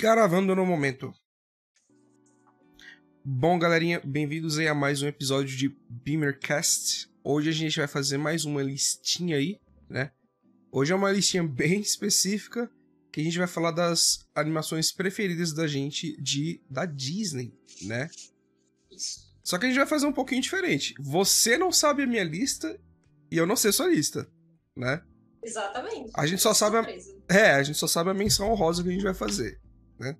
Gravando no momento. Bom, galerinha, bem-vindos aí a mais um episódio de Beamercast. Hoje a gente vai fazer mais uma listinha aí, né? Hoje é uma listinha bem específica que a gente vai falar das animações preferidas da gente de da Disney, né? Só que a gente vai fazer um pouquinho diferente. Você não sabe a minha lista e eu não sei a sua lista, né? Exatamente. A gente só sabe a... É, a gente só sabe a menção honrosa que a gente vai fazer, né?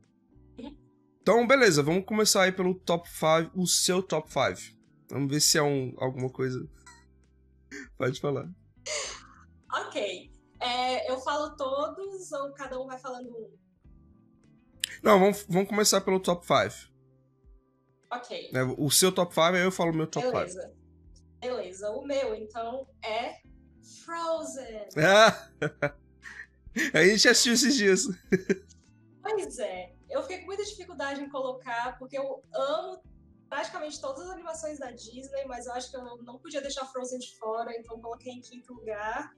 Então, beleza, vamos começar aí pelo top 5, o seu top 5. Vamos ver se é um, alguma coisa. Pode falar. Ok. É, eu falo todos ou cada um vai falando um? Não, vamos, vamos começar pelo top 5. Ok. Né? O seu top 5, aí eu falo o meu top 5. Beleza. Beleza. O meu, então, é Frozen. Ah! a gente assistiu esses dias. Pois é. Eu fiquei com muita dificuldade em colocar, porque eu amo praticamente todas as animações da Disney, mas eu acho que eu não podia deixar Frozen de fora, então coloquei em quinto lugar.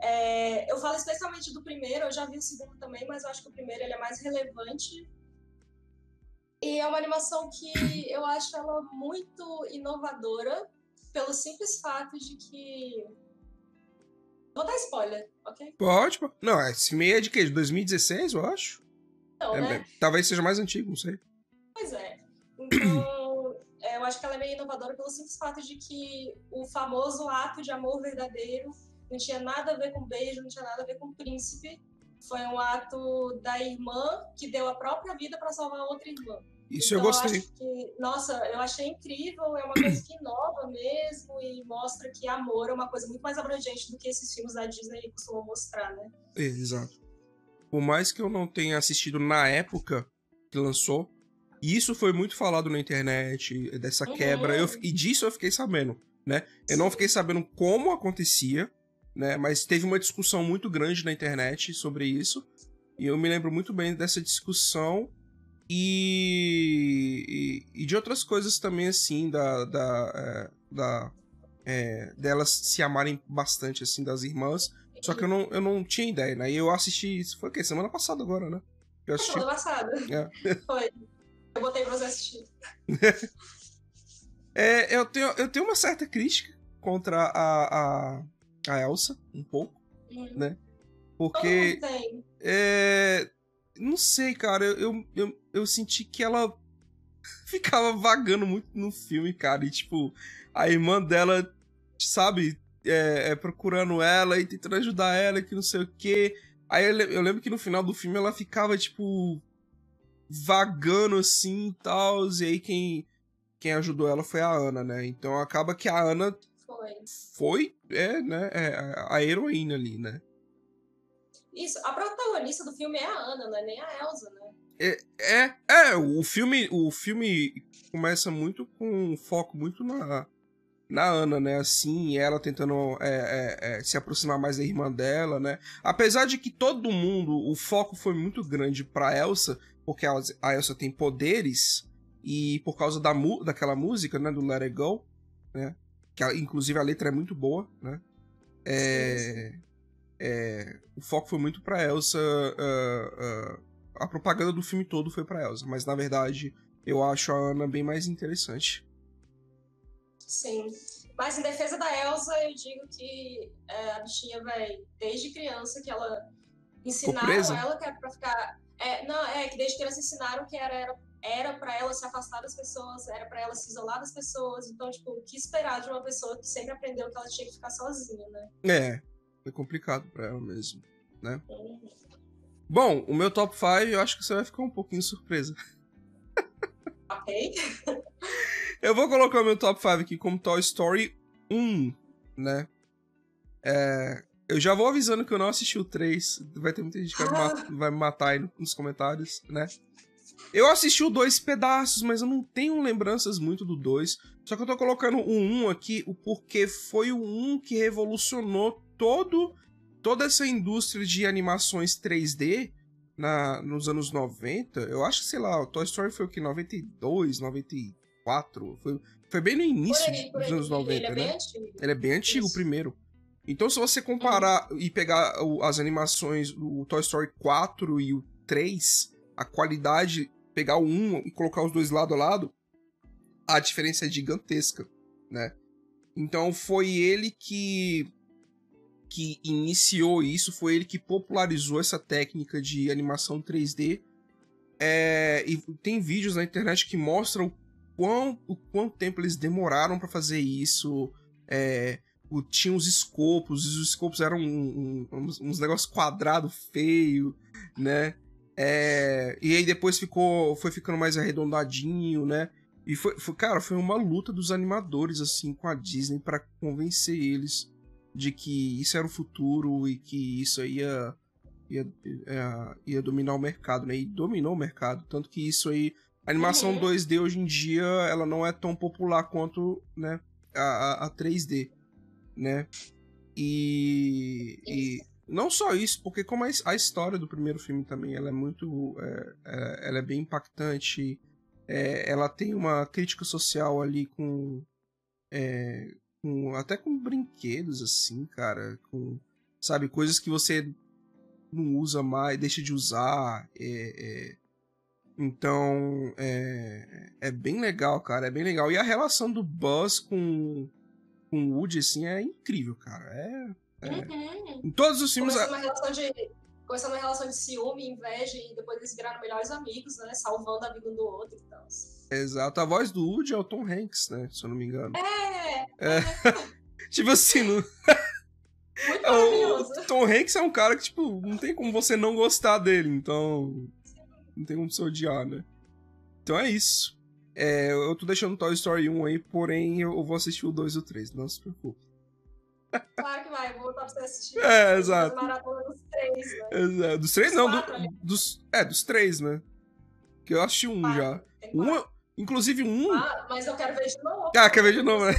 É, eu falo especialmente do primeiro, eu já vi o segundo também, mas eu acho que o primeiro ele é mais relevante. E é uma animação que eu acho ela muito inovadora, pelo simples fato de que. Vou dar spoiler, ok? Pode, pô. Não, esse meio é de quê? De 2016, eu acho? Não, É, né? é, talvez seja mais antigo, não sei. Pois é. Então, é, eu acho que ela é meio inovadora pelo simples fato de que o famoso ato de amor verdadeiro não tinha nada a ver com beijo, não tinha nada a ver com príncipe. Foi um ato da irmã que deu a própria vida para salvar outra irmã. Isso eu Então, gostei. acho que, nossa, eu achei incrível, é uma coisa que inova mesmo e mostra que amor é uma coisa muito mais abrangente do que esses filmes da Disney costumam mostrar, né? É, exato. Por mais que eu não tenha assistido na época que lançou, isso foi muito falado na internet, dessa Uhum. quebra, eu, e disso eu fiquei sabendo, né? Eu não fiquei sabendo como acontecia, né? Mas teve uma discussão muito grande na internet sobre isso, e eu me lembro muito bem dessa discussão e, e, e de outras coisas também, assim, da, da, é, da é, delas se amarem bastante, assim, das irmãs. Só que eu não, eu não tinha ideia, né? E eu assisti isso, foi o quê? Semana passada agora, né? Eu assisti. Semana passada. É. Foi. Eu botei pra você assistir. É, eu, tenho, eu tenho uma certa crítica contra a, a, a Elsa, um pouco, Hum. né? Todo Porque, mundo tem. é, não sei, cara, eu, eu, eu senti que ela ficava vagando muito no filme, cara, e tipo, a irmã dela, sabe, é, é, procurando ela e tentando ajudar ela, que não sei o quê. Aí eu, le- eu lembro que no final do filme ela ficava, tipo, vagando assim e tal, e aí quem, quem ajudou ela foi a Ana, né? Então acaba que a Ana Foi. foi, é, né, é a- heroína ali, né? Isso, a protagonista do filme é a Ana, não é nem a Elsa, né? É, é, o filme, o filme começa muito com um foco muito na, na Ana, né? Assim, ela tentando é, é, é, se aproximar mais da irmã dela, né? Apesar de que todo mundo, o foco foi muito grande pra Elsa, porque a, a Elsa tem poderes, e por causa da, daquela música, né? Do Let It Go, né? Que inclusive a letra é muito boa, né? É, é, o foco foi muito pra Elsa. ah, ah, a propaganda do filme todo foi pra Elsa, mas na verdade eu acho a Ana bem mais interessante. Sim. Mas em defesa da Elsa, eu digo que é, a bichinha, velho, desde criança que ela ensinaram ela que era pra ficar. É, não, é que desde criança ensinaram que era, era, era pra ela se afastar das pessoas, era pra ela se isolar das pessoas. Então, tipo, o que esperar de uma pessoa que sempre aprendeu que ela tinha que ficar sozinha, né? É, foi complicado pra ela mesmo, né? Bom, o meu top 5 eu acho que você vai ficar um pouquinho surpresa. Ok? Eu vou colocar o meu top 5 aqui como Toy Story 1, né? É, eu já vou avisando que eu não assisti o 3. Vai ter muita gente que vai me, ma- vai me matar aí no- nos comentários, né? Eu assisti o 2 pedaços, mas eu não tenho lembranças muito do 2. Só que eu tô colocando o 1 aqui, o porque foi o 1 que revolucionou todo, toda essa indústria de animações 3D na, nos anos 90. Eu acho que, sei lá, o Toy Story foi o que? 92, 94? Foi, foi bem no início aí, dos anos 90, Ele é né? bem antigo. Ele é bem antigo, o Isso. primeiro. Então, se você comparar e pegar o- as animações do Toy Story 4 e o 3, a qualidade, pegar um e colocar os dois lado a lado, a diferença é gigantesca, né? Então foi ele que que iniciou isso, foi ele que popularizou essa técnica de animação 3D. É, e tem vídeos na internet que mostram o, quão, o quanto tempo eles demoraram para fazer isso. É, o, tinha os escopos, os escopos eram um, um, uns, negócios quadrados feio, né? É, e aí depois ficou, foi ficando mais arredondadinho, né? E foi, foi, cara, foi uma luta dos animadores, assim, com a Disney para convencer eles de que isso era o futuro e que isso ia, ia, ia, ia dominar o mercado, né? E dominou o mercado. Tanto que isso aí. A animação uhum. 2D hoje em dia, ela não é tão popular quanto, né, a, a, a 3D, né? E, e, não só isso, porque como a, a, história do primeiro filme também, ela é muito, é, é, ela é bem impactante, é, ela tem uma crítica social ali com, é, com até com brinquedos assim, cara, com sabe coisas que você não usa mais, deixa de usar, é, é, então é, é bem legal, cara, é bem legal. E a relação do Buzz com com o Woody assim é incrível, cara. É, é... Uhum. em todos os filmes. Começou uma relação de começou uma relação de ciúme, inveja e depois eles viraram melhores amigos, né? Salvando a vida um do outro e tal. Exato, a voz do Woody é o Tom Hanks, né? Se eu não me engano. É! é. tipo assim, no... Muito é, maravilhoso. O Tom Hanks é um cara que, tipo, não tem como você não gostar dele, então. Não tem como você odiar, né? Então é isso. É, eu tô deixando Toy Story 1 aí, porém eu vou assistir o 2 e o 3, não se preocupe. Claro que vai, vou voltar pra você assistir. É, exato. Dos três, né? Exato. Dos três, dos não, do, dos. É, dos três, né? Que eu assisti um já. Um, inclusive um. Ah, mas eu quero ver de novo. Ah, quer ver de novo, né?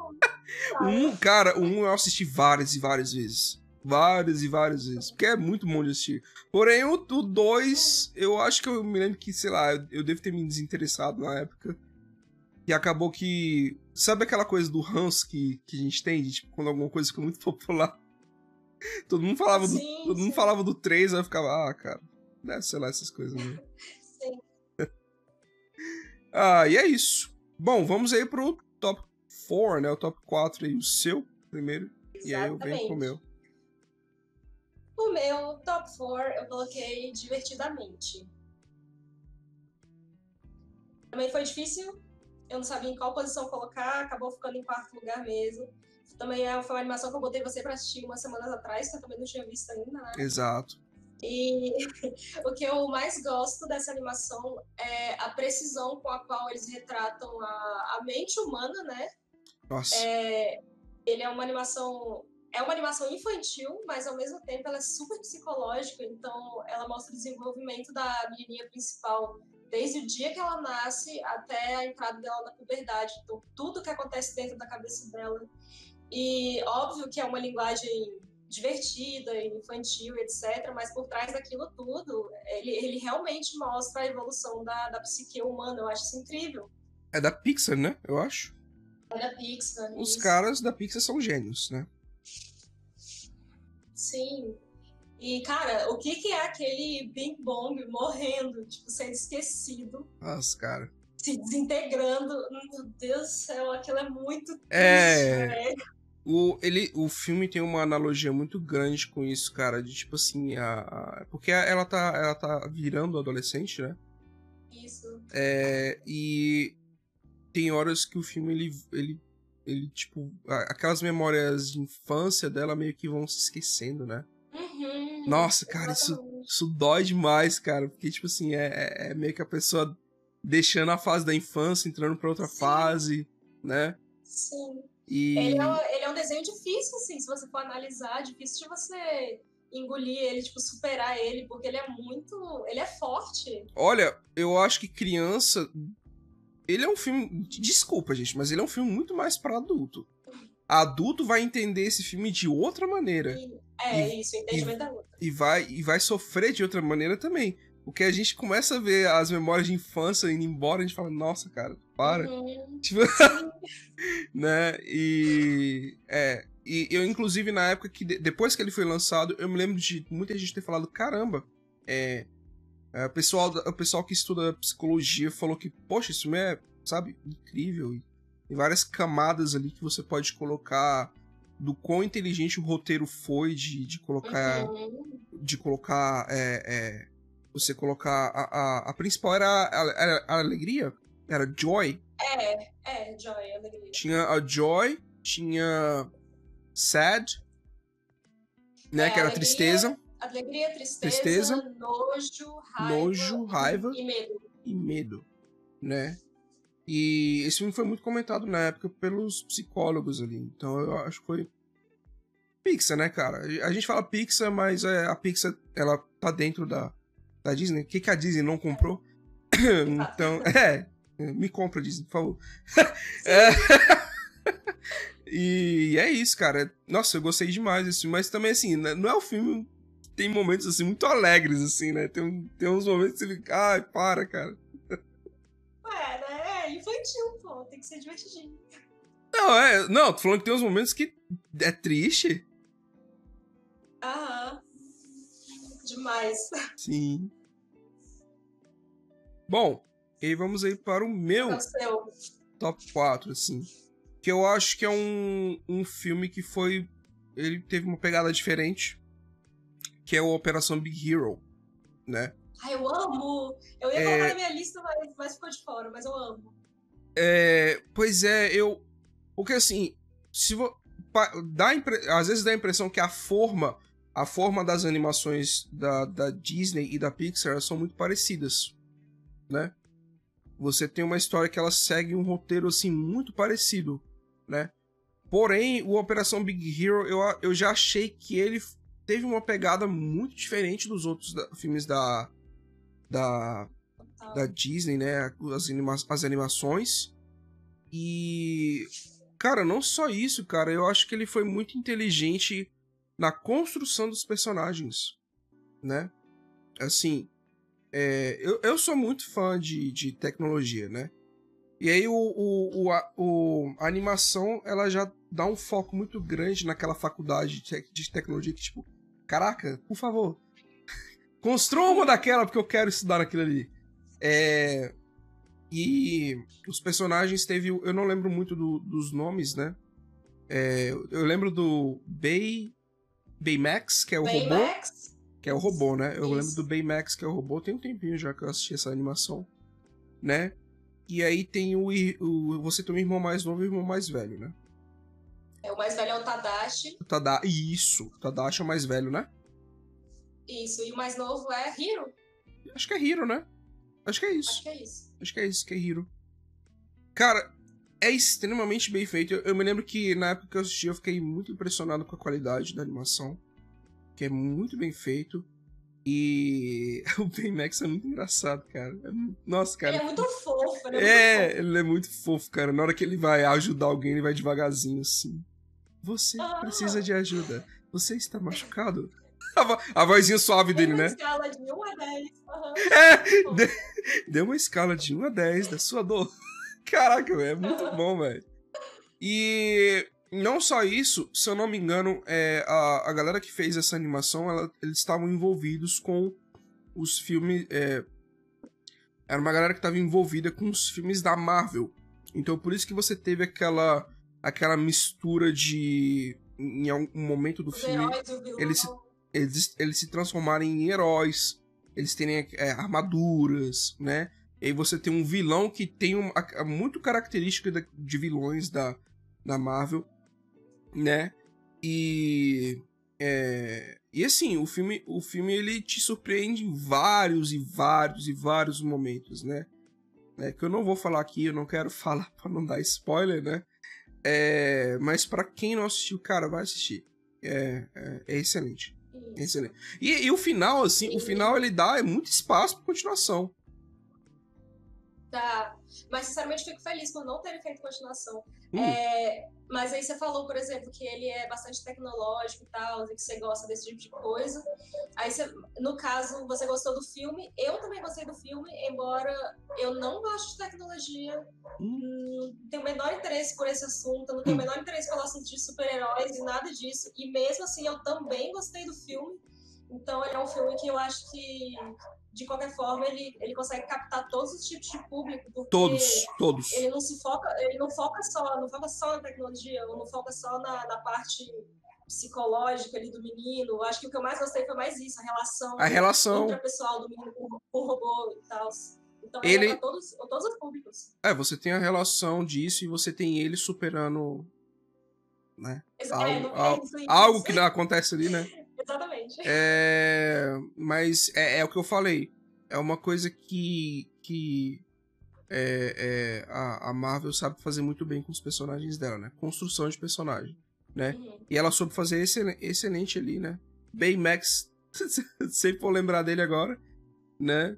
um, cara, um eu assisti várias e várias vezes. Várias e várias vezes. Porque é muito bom de assistir. Porém, o 2, eu acho que eu me lembro que, sei lá, eu, eu devo ter me desinteressado na época. E acabou que. Sabe aquela coisa do Hans que, que a gente tem? De, tipo, quando alguma coisa fica muito popular. Todo mundo falava do, sim, todo mundo falava do 3, aí eu ficava, ah, cara, deve ser lá essas coisas, né? sim. ah, e é isso. Bom, vamos aí pro top 4, né? O top 4 aí, o seu primeiro. Exatamente. E aí eu venho com o meu. Meu top 4 eu coloquei divertidamente. Também foi difícil, eu não sabia em qual posição colocar, acabou ficando em quarto lugar mesmo. Também é, foi uma animação que eu botei você para assistir umas semanas atrás, que eu também não tinha visto ainda, né? Exato. E o que eu mais gosto dessa animação é a precisão com a qual eles retratam a, a mente humana, né? Nossa. É, ele é uma animação é uma animação infantil, mas ao mesmo tempo ela é super psicológica, então ela mostra o desenvolvimento da menininha principal desde o dia que ela nasce até a entrada dela na puberdade, então tudo que acontece dentro da cabeça dela. E óbvio que é uma linguagem divertida, infantil, etc. Mas por trás daquilo tudo, ele, ele realmente mostra a evolução da, da psique humana. Eu acho isso incrível. É da Pixar, né? Eu acho. É da Pixar. Os isso. caras da Pixar são gênios, né? Sim. E, cara, o que, que é aquele Bing Bong morrendo, tipo, sendo esquecido? Nossa, cara. Se desintegrando. Meu Deus do céu, aquilo é muito triste, é... velho. O, ele, o filme tem uma analogia muito grande com isso, cara. De tipo assim, a, a, porque ela tá, ela tá virando adolescente, né? Isso. É, e tem horas que o filme ele, ele, ele tipo, aquelas memórias de infância dela meio que vão se esquecendo, né? Uhum, Nossa, cara, isso, isso dói demais, cara. Porque, tipo assim, é, é, é meio que a pessoa deixando a fase da infância, entrando pra outra Sim. fase, né? Sim. E... Ele, é, ele é um desenho difícil, assim, se você for analisar, difícil de você engolir ele, tipo, superar ele, porque ele é muito. Ele é forte. Olha, eu acho que criança. Ele é um filme. Desculpa, gente, mas ele é um filme muito mais para adulto. Adulto vai entender esse filme de outra maneira. E, é, e, isso, entendimento da outra. E vai, e vai sofrer de outra maneira também. Porque a gente começa a ver as memórias de infância indo embora, a gente fala, nossa, cara, para. Uhum. Tipo, né? E. É. E eu, inclusive, na época que. depois que ele foi lançado, eu me lembro de muita gente ter falado: caramba, é. É, o, pessoal, o pessoal que estuda psicologia falou que, poxa, isso é, sabe, incrível. E tem várias camadas ali que você pode colocar do quão inteligente o roteiro foi de, de colocar. Uhum. De colocar. É, é, você colocar. A, a, a principal era a, a, alegria? Era Joy? É, é, Joy, alegria. Tinha a Joy, tinha Sad, né? É, que era alegria, tristeza. Alegria, tristeza, tristeza nojo, raiva. Nojo, raiva. E medo. E medo, né? E esse filme foi muito comentado na época pelos psicólogos ali. Então eu acho que foi. Pixar, né, cara? A gente fala Pixar, mas é, a Pixar ela tá dentro da, da Disney. O que, que a Disney não comprou? então, é. Me compra, Disney, por favor. é. e é isso, cara. Nossa, eu gostei demais desse filme. Mas também, assim, né, não é o filme. Tem momentos, assim, muito alegres, assim, né? Tem, tem uns momentos que você fica. Ai, para, cara infantil, pô. Tem que ser divertidinho. Não, é. Não, tô falando que tem uns momentos que é triste. Aham. Demais. Sim. Bom, e vamos aí para o meu top 4, assim. Que eu acho que é um, um filme que foi. Ele teve uma pegada diferente. Que é o Operação Big Hero, né? Ai, eu amo! Eu ia é... colocar na minha lista, mas, mas ficou de fora, mas eu amo. É, pois é, eu. Porque assim, se vo, dá impre, às vezes dá a impressão que a forma, a forma das animações da, da Disney e da Pixar são muito parecidas, né? Você tem uma história que ela segue um roteiro assim muito parecido, né? Porém, o Operação Big Hero eu, eu já achei que ele teve uma pegada muito diferente dos outros da, filmes da, da da Disney, né? As, anima as animações. E. Cara, não só isso, cara. Eu acho que ele foi muito inteligente na construção dos personagens, né? Assim, é, eu, eu sou muito fã de, de tecnologia, né? E aí o, o, o, a, o, a animação, ela já dá um foco muito grande naquela faculdade de, de tecnologia que, tipo, caraca, por favor, construa uma daquela porque eu quero estudar aquilo ali. É, e os personagens teve. Eu não lembro muito do, dos nomes, né? É, eu lembro do Bay. Baymax, que é o Baymax? robô. Que é o robô, né? Eu Isso. lembro do Baymax, que é o robô. Tem um tempinho já que eu assisti essa animação, né? E aí tem o, o. Você tem um irmão mais novo e um irmão mais velho, né? É, o mais velho é o Tadashi. O Tada... Isso, o Tadashi é o mais velho, né? Isso, e o mais novo é Hiro. Acho que é Hiro, né? Acho que é isso. Acho que é isso. Acho que é isso, que é Hiro. Cara, é extremamente bem feito. Eu, eu, me lembro que na época que eu assisti, eu fiquei muito impressionado com a qualidade da animação. Que é muito bem feito. E o Baymax é muito engraçado, cara. É, nossa, cara. Ele é muito fofo, né? É, ele é muito fofo, cara. Na hora que ele vai ajudar alguém, ele vai devagarzinho assim. Você ah. precisa de ajuda. Você está machucado? A, a vozinha suave dele, né? escala de 1 a 10. Uhum. É, deu uma escala de 1 a 10 da sua dor. Caraca, é muito bom, velho. E não só isso, se eu não me engano, é, a, a galera que fez essa animação, ela, eles estavam envolvidos com os filmes. É, era uma galera que estava envolvida com os filmes da Marvel. Então por isso que você teve aquela aquela mistura de em algum momento do filme eles se, eles, eles se transformarem em heróis, eles terem é, armaduras, né? E aí você tem um vilão que tem uma, muito característica de vilões da, da Marvel, né? E é, e assim, o filme, o filme ele te surpreende em vários e vários e vários momentos, né? É, que eu não vou falar aqui, eu não quero falar para não dar spoiler, né? É, mas para quem não assistiu, cara, vai assistir. É, é, é excelente. Excelente. E, e, o final, assim, Sim. o final ele dá é muito espaço para continuação. Tá. Mas, sinceramente, fico feliz por não terem feito continuação. Hum. É, mas aí você falou, por exemplo, que ele é bastante tecnológico e tal, que você gosta desse tipo de coisa. Aí, você, no caso, você gostou do filme. Eu também gostei do filme, embora eu não goste de tecnologia. Hum. Não tenho o menor interesse por esse assunto, não tenho o hum. menor interesse pelo assunto de super-heróis e nada disso. E mesmo assim, eu também gostei do filme. Então é um filme que eu acho que, de qualquer forma, ele, ele consegue captar todos os tipos de público. Todos, todos. Ele não se foca, ele não foca só, não foca só na tecnologia, ou não foca só na, na parte psicológica ali do menino. Eu acho que o que eu mais gostei foi mais isso, a relação, a relação pessoal do menino com, com o robô e tal. Então ele é todos, todos os públicos. É, você tem a relação disso e você tem ele superando né? É, algo, é, algo, algo que não acontece ali, né? Exatamente. É, mas é, é, o que eu falei. É uma coisa que, que é, é, a, a, Marvel sabe fazer muito bem com os personagens dela, né? Construção de personagem, né? Uhum. E ela soube fazer excelente, excelente ali, né? Baymax, sempre vou lembrar dele agora, né?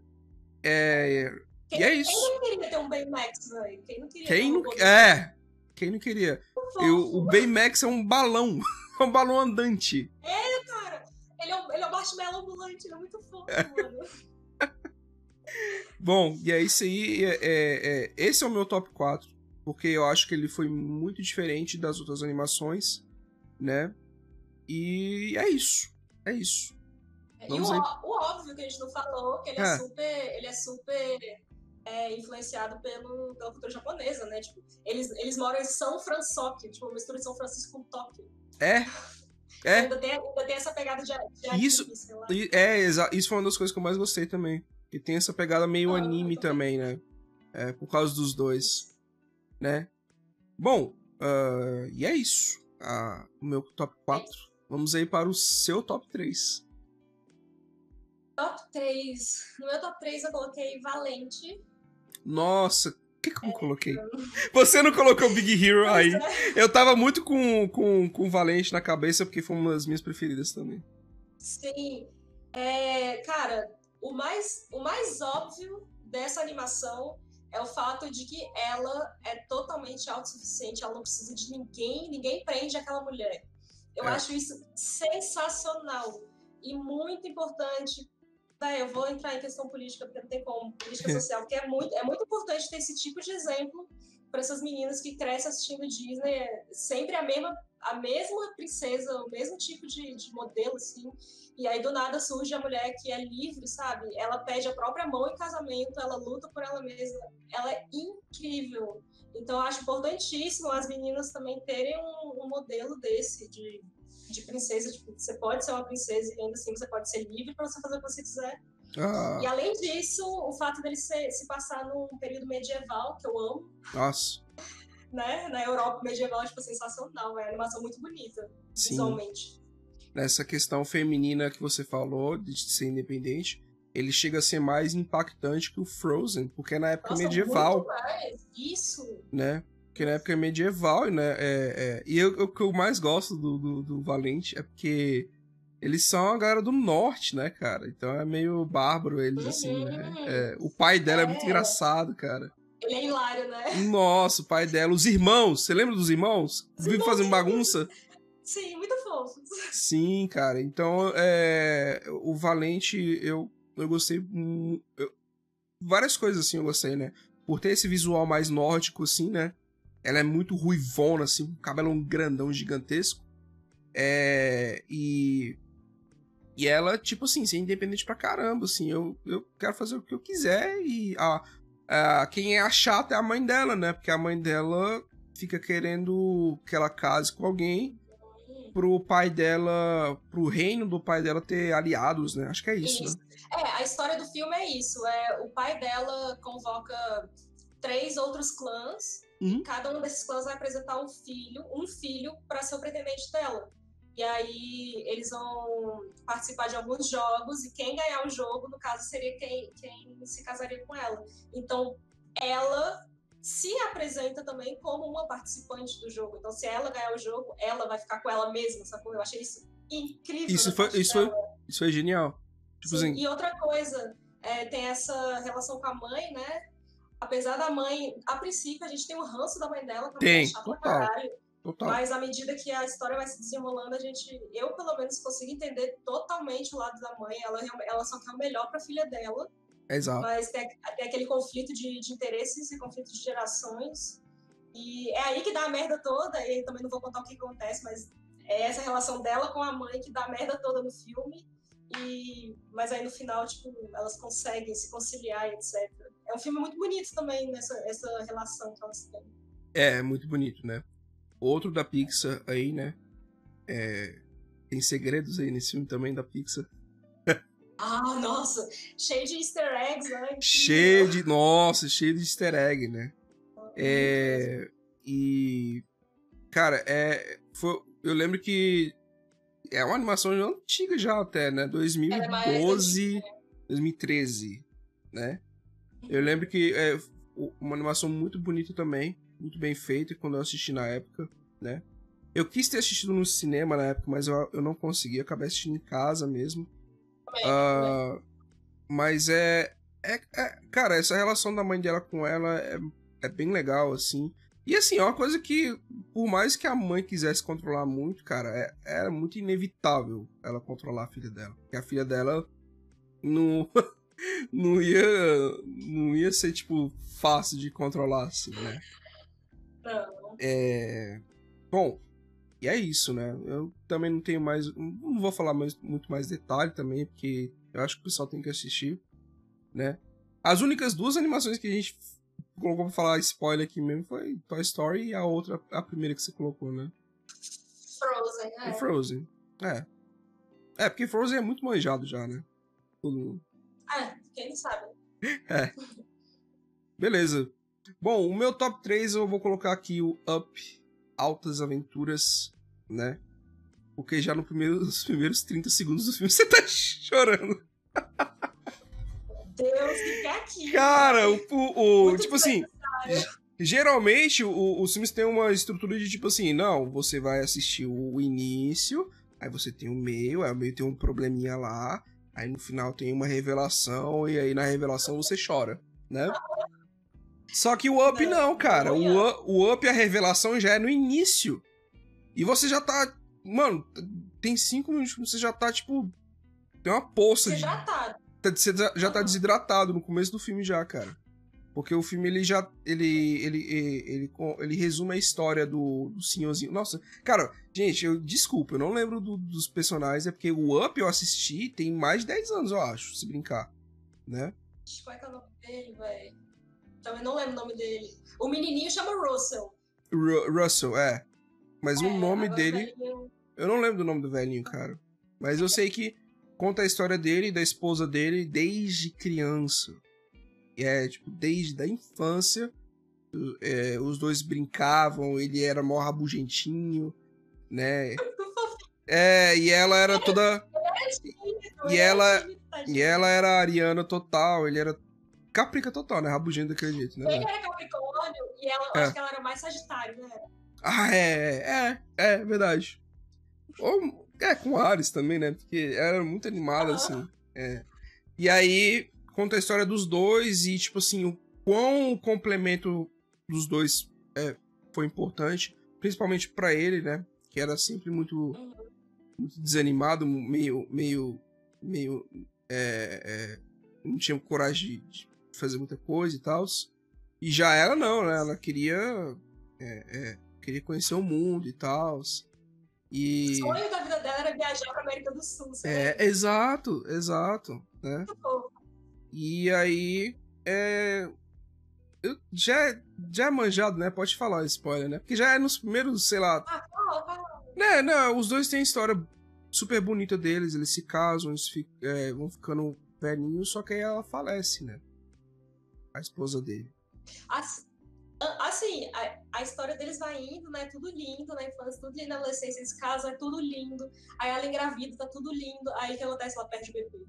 É, quem, e é isso. Quem não queria ter um Baymax, velho? Quem não queria quem não, É, quem não queria? Eu, o Baymax é um balão. é um balão andante. É. Ele é um, ele é um marshmallow ambulante. Ele é muito fofo, é. mano. Bom, e é isso aí. É, é, é, esse é o meu top 4. Porque eu acho que ele foi muito diferente das outras animações, né? E é isso. É isso. Vamos e o, o, óbvio que a gente não falou, que ele é, é super. Ele é super é, influenciado pelo, pela cultura japonesa, né? Tipo, eles, eles moram em São Francisco, tipo, mistura de São Francisco com Tóquio. É. É. Ainda tem, ainda tem essa pegada de, de isso, anime, É, isso foi uma das coisas que eu mais gostei também. Que tem essa pegada meio ah, anime também, né? É, por causa dos dois. Né? Bom, uh, e é isso. Uh, o meu top 4. É. Vamos aí para o seu top 3. Top 3. No meu top 3 eu coloquei Valente. Nossa, o que, que eu é, coloquei? Você não colocou Big Hero aí. É. Eu tava muito com, com, com Valente na cabeça, porque foi uma das minhas preferidas também. Sim. É, cara, o mais, o mais óbvio dessa animação é o fato de que ela é totalmente autossuficiente, ela não precisa de ninguém, ninguém prende aquela mulher. Eu é. acho isso sensacional e muito importante Véi, eu vou entrar em questão política, porque não tem como, política social, porque é muito, é muito importante ter esse tipo de exemplo para essas meninas que crescem assistindo Disney, é sempre a mesma, a mesma princesa, o mesmo tipo de, de modelo, assim, e aí do nada surge a mulher que é livre, sabe? Ela pede a própria mão em casamento, ela luta por ela mesma, ela é incrível. Então acho importantíssimo as meninas também terem um, um modelo desse, de de princesa, tipo, você pode ser uma princesa e ainda assim você pode ser livre para você fazer o que você quiser. Ah. E além disso, o fato dele ser, se passar num período medieval, que eu amo. Nossa. Né? Na Europa medieval, tipo, sensacional. É uma animação muito bonita, Sim. visualmente. Nessa questão feminina que você falou, de ser independente, ele chega a ser mais impactante que o Frozen, porque é na época Nossa, medieval. Muito mais. Isso. Né? Porque na época medieval, né? É, é, e eu, o que eu mais gosto do, do, do, Valente é porque eles são a galera do norte, né, cara? Então é meio bárbaro eles, uhum. assim, né? É, o pai dela é. é. muito engraçado, cara. Ele é hilário, né? Nossa, o pai dela. Os irmãos, você lembra dos irmãos? Vive fazendo bagunça? Sim, muito fofos. Sim, cara. Então, é, o Valente, eu, eu gostei. Eu, várias coisas assim eu gostei, né? Por ter esse visual mais nórdico, assim, né? Ela é muito ruivona, assim, com cabelo grandão, gigantesco. É, e. E ela, tipo assim, ser independente pra caramba, assim. Eu, eu quero fazer o que eu quiser e a, a, quem é a chata é a mãe dela, né? Porque a mãe dela fica querendo que ela case com alguém pro pai dela, pro reino do pai dela ter aliados, né? Acho que é isso, isso. Né? É, a história do filme é isso. É, o pai dela convoca três outros clãs Uhum. Cada um desses clãs vai apresentar um filho, um filho para ser o pretendente dela. E aí eles vão participar de alguns jogos e quem ganhar o jogo, no caso, seria quem, quem se casaria com ela. Então, ela se apresenta também como uma participante do jogo. Então, se ela ganhar o jogo, ela vai ficar com ela mesma, sacou? Eu achei isso incrível. Isso foi, isso foi, isso foi genial. Tipo assim... E outra coisa, é, tem essa relação com a mãe, né? Apesar da mãe, a princípio a gente tem o ranço da mãe dela, que tem, é total, caralho. Total. Mas à medida que a história vai se desenrolando, a gente, eu pelo menos consigo entender totalmente o lado da mãe. Ela, ela só quer o melhor para a filha dela. Exato. Mas tem, tem aquele conflito de, de interesses e conflito de gerações. E é aí que dá a merda toda. E também não vou contar o que acontece, mas é essa relação dela com a mãe que dá a merda toda no filme. E, mas aí no final, tipo, elas conseguem se conciliar, etc. É um filme muito bonito também nessa essa relação que elas têm. É, muito bonito, né? Outro da Pixar aí, né? É, tem segredos aí nesse filme também da Pixar. Ah, nossa! Cheio de easter eggs, né? Cheio de. Nossa, cheio de easter egg, né? É. E. Cara, é. Foi, eu lembro que. É uma animação antiga já até, né? 2012, 2013, né? Eu lembro que é uma animação muito bonita também, muito bem feita quando eu assisti na época, né? Eu quis ter assistido no cinema na época, mas eu, eu não consegui, acabei assistindo em casa mesmo. Uh, mas é, é, é, Cara, essa relação da mãe dela com ela é, é bem legal, assim. E assim, é uma coisa que, por mais que a mãe quisesse controlar muito, cara, é, era muito inevitável ela controlar a filha dela. Porque a filha dela não, não, ia, não ia ser, tipo, fácil de controlar, assim, né? Não. É. Bom, e é isso, né? Eu também não tenho mais. Não vou falar mais, muito mais detalhe também, porque eu acho que o pessoal tem que assistir, né? As únicas duas animações que a gente colocou pra falar spoiler aqui mesmo foi Toy Story e a outra, a primeira que você colocou, né? Frozen, é. Frozen, é. É, porque Frozen é muito manjado já, né? Todo mundo. Quem sabe. É. Beleza. Bom, o meu top 3 eu vou colocar aqui o Up altas aventuras, né? Porque já no primeiro, nos primeiros 30 segundos do filme você tá chorando. Deus, fica aqui. Cara, o, o, o tipo assim. Geralmente, o, os filmes têm uma estrutura de tipo assim: não, você vai assistir o início, aí você tem o meio, aí o meio tem um probleminha lá, aí no final tem uma revelação, e aí na revelação você chora, né? Só que o Up não, cara. O, up, o Up, a revelação já é no início. E você já tá. Mano, tem cinco minutos que você já tá, tipo. Tem uma poça de. Tá, você já tá desidratado no começo do filme, já, cara. Porque o filme ele já. Ele. Ele, ele, ele, resume a história do, do senhorzinho. Nossa, cara, gente, eu desculpa, eu não lembro do, dos personagens, é porque o Up eu assisti tem mais de 10 anos, eu acho, se brincar. Né? Qual é, que é o nome dele, velho? Eu não lembro o nome dele. O menininho chama Russell. Ru Russell, é. Mas é, o nome dele. Eu não lembro do nome do velhinho, cara. Mas eu sei que conta a história dele e da esposa dele desde criança. E é, tipo, desde a infância. É, os dois brincavam, ele era mó rabugentinho, né? É, e ela era toda. E ela, e ela era ariana total, ele era Caprica total, né? Rabugento daquele jeito, né? Ele era Capricórnio e ela, é. acho que ela era mais Sagitário, né? Ah, é, é, é, verdade. Ou, é, com Ares também, né? Porque era muito animada, assim. É. E aí, conta a história dos dois e, tipo assim, o quão o complemento dos dois é, foi importante, principalmente para ele, né? Que era sempre muito, muito desanimado, meio, meio, meio, é, é, não tinha coragem de, fazer muita coisa e tal. E já ela não, né? Ela queria. É, é, queria conhecer o mundo e tal. E... O sonho da vida dela era viajar pra América do Sul. É, exato, exato. Né? E aí. É... Já, já é manjado, né? Pode falar spoiler, né? Porque já é nos primeiros, sei lá. Ah, fala, fala. Né, não, os dois têm história super bonita deles, eles se casam, eles ficam, é, vão ficando velhinhos, só que aí ela falece, né? a esposa dele. Assim, a, a, história deles vai indo, né? Tudo lindo na infância, tudo lindo na adolescência, eles casam, é tudo lindo. Aí ela engravida, tá tudo lindo. Aí o que acontece? Ela perde o bebê.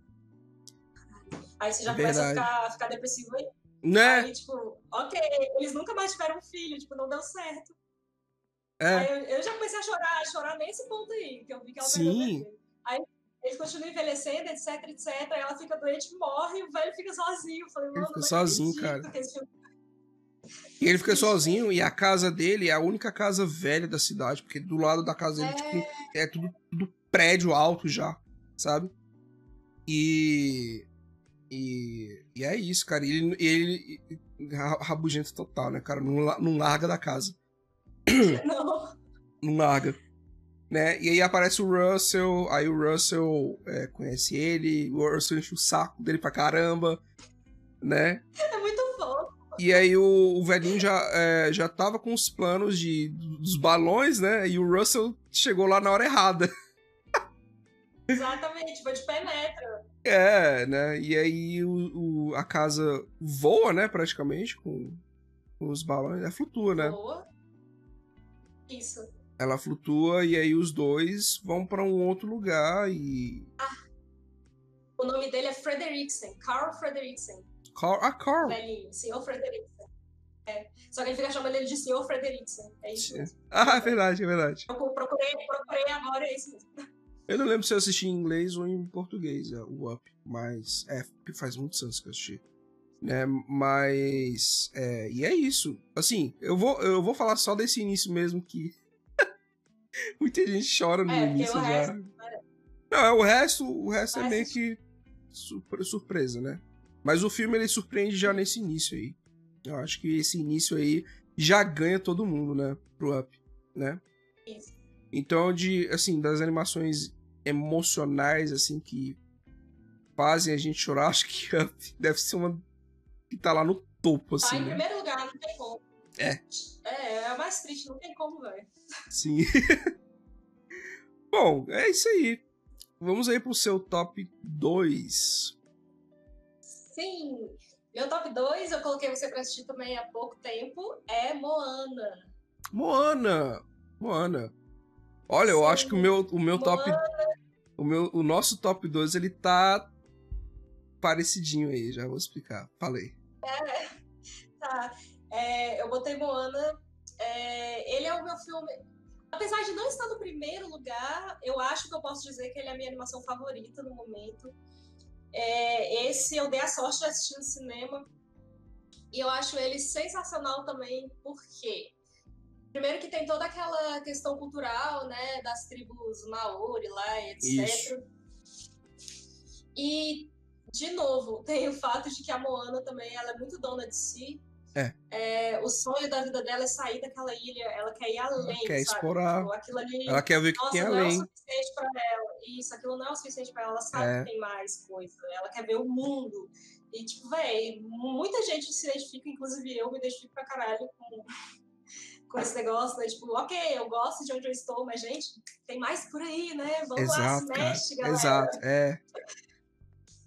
Aí você já é começa a ficar, ficar depressivo aí. Né? Aí, tipo, ok, eles nunca mais tiveram um filho, tipo, não deu certo. É. Aí eu, eu, já comecei a chorar, a chorar nesse ponto aí, que eu vi que ela Sim. Aí eles continuam envelhecendo, etc, etc. Aí ela fica doente, morre e o velho fica sozinho. Eu falei, ele fica sozinho, cara. E ele fica sozinho e a casa dele é a única casa velha da cidade, porque do lado da casa dele, tipo, é... tipo, é tudo, tudo prédio alto já, sabe? E. E, e é isso, cara. E ele, ele rabugento total, né, cara? Não, não larga da casa. Não. Não larga. né? E aí aparece o Russell, aí o Russell é, conhece ele, o Russell enche o saco dele pra caramba, né? É muito fofo. E aí o, o velhinho já, é, já tava com os planos de, dos balões, né? E o Russell chegou lá na hora errada. Exatamente, foi de penetra. É, né? E aí o, o, a casa voa, né, praticamente, com, com os balões. Ela flutua, né? Boa. Isso. Ela flutua e aí os dois vão pra um outro lugar e. O nome dele é Frederiksen, Carl Frederiksen. Carl, ah, Carl. Velhinho, Senhor Frederiksen. É. Só que ele fica chamando ele de Senhor Frederiksen. É isso mesmo. Ah, é verdade, é verdade. Eu procurei, procurei agora, é isso mesmo. Eu não lembro se eu assisti em inglês ou em português, é, o Up, mas é, faz muitos anos que eu assisti. Né, mas. É, e é isso. Assim, eu vou, eu vou falar só desse início mesmo que. Muita gente chora no É, início já. resto. né? Não, é, o resto, o resto é Vai meio assistir. que surpre- surpresa, né? Mas o filme ele surpreende já nesse início aí. Eu acho que esse início aí já ganha todo mundo, né? Pro Up, né? Isso. Então, de, assim, das animações emocionais, assim, que fazem a gente chorar, acho que Up deve ser uma que tá lá no topo, assim, em né? primeiro lugar, não tem como. É. É, é a mais triste, não tem como, velho. Sim. Bom, é isso aí. Vamos aí pro seu top 2. Sim. Meu top 2, eu coloquei você pra assistir também há pouco tempo, é Moana. Moana. Moana. Olha, eu acho que o meu, o meu top. O, meu, o nosso top 2 ele tá parecidinho aí, já vou explicar. Falei. Tá. É, eu botei Moana. é, ele é o meu filme. Apesar de não estar no primeiro lugar, eu acho que eu posso dizer que ele é a minha animação favorita no momento. É, esse eu dei a sorte de assistir no cinema. E eu acho ele sensacional também, porque primeiro que tem toda aquela questão cultural, né, das tribos Maori lá, etc. Isso. E de novo, tem o fato de que a Moana também ela é muito dona de si. É. o sonho da vida dela é sair daquela ilha, ela quer ir além, quer sabe? explorar. Tipo, aquilo ali, Ela quer ver o que tem não é o além. suficiente pra ela. Isso, aquilo não é o suficiente pra ela, ela sabe É. que tem mais coisa. Ela quer ver o mundo. E, tipo, véi, muita gente se identifica, inclusive eu me identifico pra caralho com, com esse negócio, né? Tipo, ok, eu gosto de onde eu estou, mas, gente, tem mais por aí, né? Vamos lá, Exato, se cara. mexe, galera. Exato, é.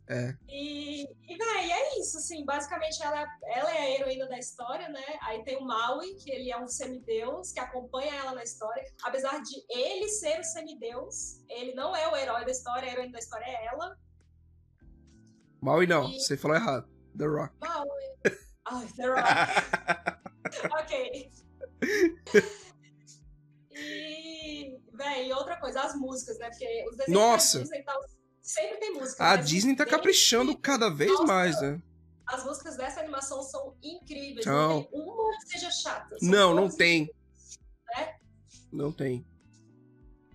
É. E, e véi, é isso, assim, basicamente ela, ela é a heroína da história, né? Aí tem o Maui, que ele é um semideus, que acompanha ela na história. Apesar de ele ser o semideus, ele não é o herói da história, a heroína da história é ela. Maui não, E- você falou errado. The Rock. Maui. Ai, The Rock. ok. E, véi, e outra coisa, as músicas, né? Porque os desenhos Nossa! da Disney tal, sempre tem música. A mas Disney tá caprichando cada vez Nossa. mais, né? As músicas dessa animação são incríveis. São. Não tem uma que seja chata. Não, não tem. né? Não tem.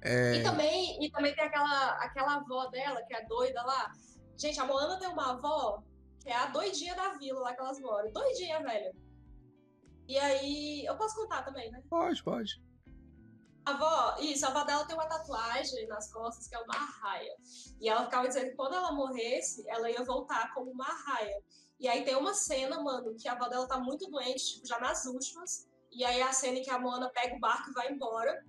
É. E, também, e também tem aquela, aquela avó dela, que é doida lá. Gente, a Moana tem uma avó que é a doidinha da vila lá que elas moram. Doidinha, velho. E aí. Eu posso contar também, né? Pode, pode. A avó, isso, a avó dela tem uma tatuagem nas costas que é uma arraia. E ela ficava dizendo que quando ela morresse, ela ia voltar como uma arraia. E aí tem uma cena, mano, que a avó dela tá muito doente, tipo, já nas últimas. E aí a cena em que a Moana pega o barco e vai embora.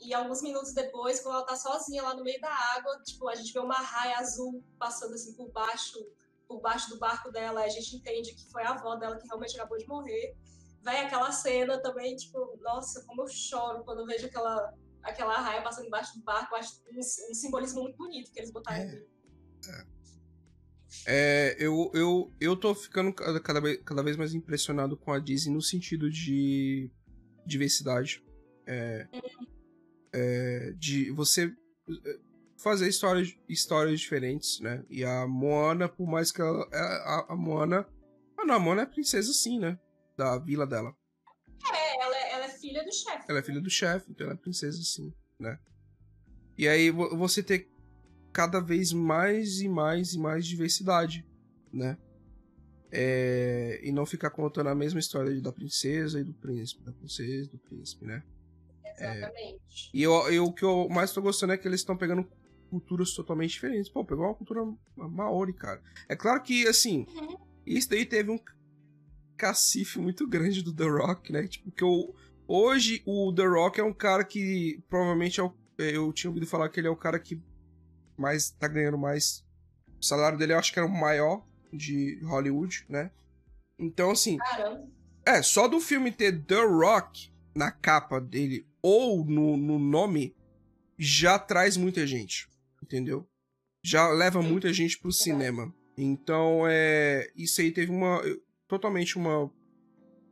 E alguns minutos depois, quando ela tá sozinha lá no meio da água, tipo, a gente vê uma raia azul passando assim por baixo, por baixo do barco dela. A gente entende que foi a avó dela que realmente acabou de morrer. Véi, aquela cena também, tipo, nossa, como eu choro quando eu vejo aquela, aquela raia passando embaixo do barco. Eu acho um, um simbolismo muito bonito que eles botaram É. aqui. É, eu, eu, eu tô ficando cada, cada vez, cada vez mais impressionado com a Disney no sentido de diversidade. É, é, de você é, fazer histórias, histórias diferentes, né? E a Moana, por mais que ela. A, a Moana. Ah, não, a Moana é princesa sim, né? Da vila dela. É, ela, é- ela é filha do chefe. Ela é filha do chefe, então ela é princesa sim, né? E aí vo- você ter cada vez mais e mais e mais diversidade, né? É, E não ficar contando a mesma história da princesa e do príncipe, da princesa e do príncipe, né? exatamente. E eu, eu, o que eu mais tô gostando é que eles estão pegando culturas totalmente diferentes. Pô, pegou uma cultura maori, cara. É claro que, assim, Uhum. isso daí teve um cacife muito grande do The Rock, né? Tipo, que eu, hoje o The Rock é um cara que provavelmente é o, eu tinha ouvido falar que ele é o cara que mais tá ganhando mais. O salário dele eu acho que era o maior de Hollywood, né? Então, assim, Caramba. é, só do filme ter The Rock na capa dele ou no, no nome já traz muita gente, entendeu? Já leva muita gente pro cinema. Então, é, isso aí teve uma totalmente uma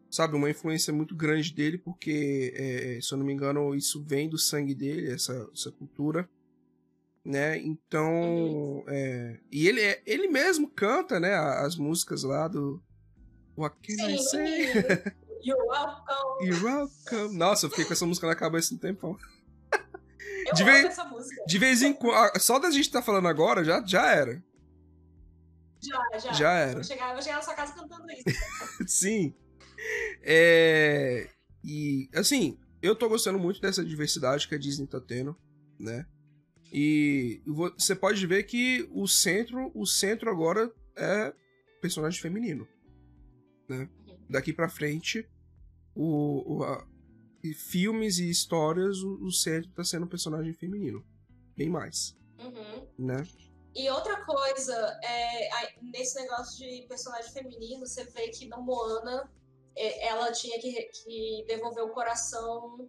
sabe, uma influência muito grande dele, porque é, se eu não me engano, isso vem do sangue dele, essa, essa cultura, né? Então, é, e ele é- ele mesmo canta, né, as músicas lá do What Can I Say? You're welcome. You're welcome. Nossa, eu fiquei com essa música na cabeça um tempão. Eu De vez- essa música. De vez em quando. Só da gente tá falando agora, já, já era. Já, já. Já era. Vou chegar, vou chegar na sua casa cantando isso. Sim. É. E, assim, eu tô gostando muito dessa diversidade que a Disney tá tendo, né? E vo- você pode ver que o centro, o centro agora é personagem feminino, né? Daqui pra frente, o, o- a- e filmes e histórias, o, o centro tá sendo personagem feminino. Bem mais, Uhum. né? E outra coisa, é, nesse negócio de personagem feminino, você vê que na Moana é, ela tinha que, que devolver o coração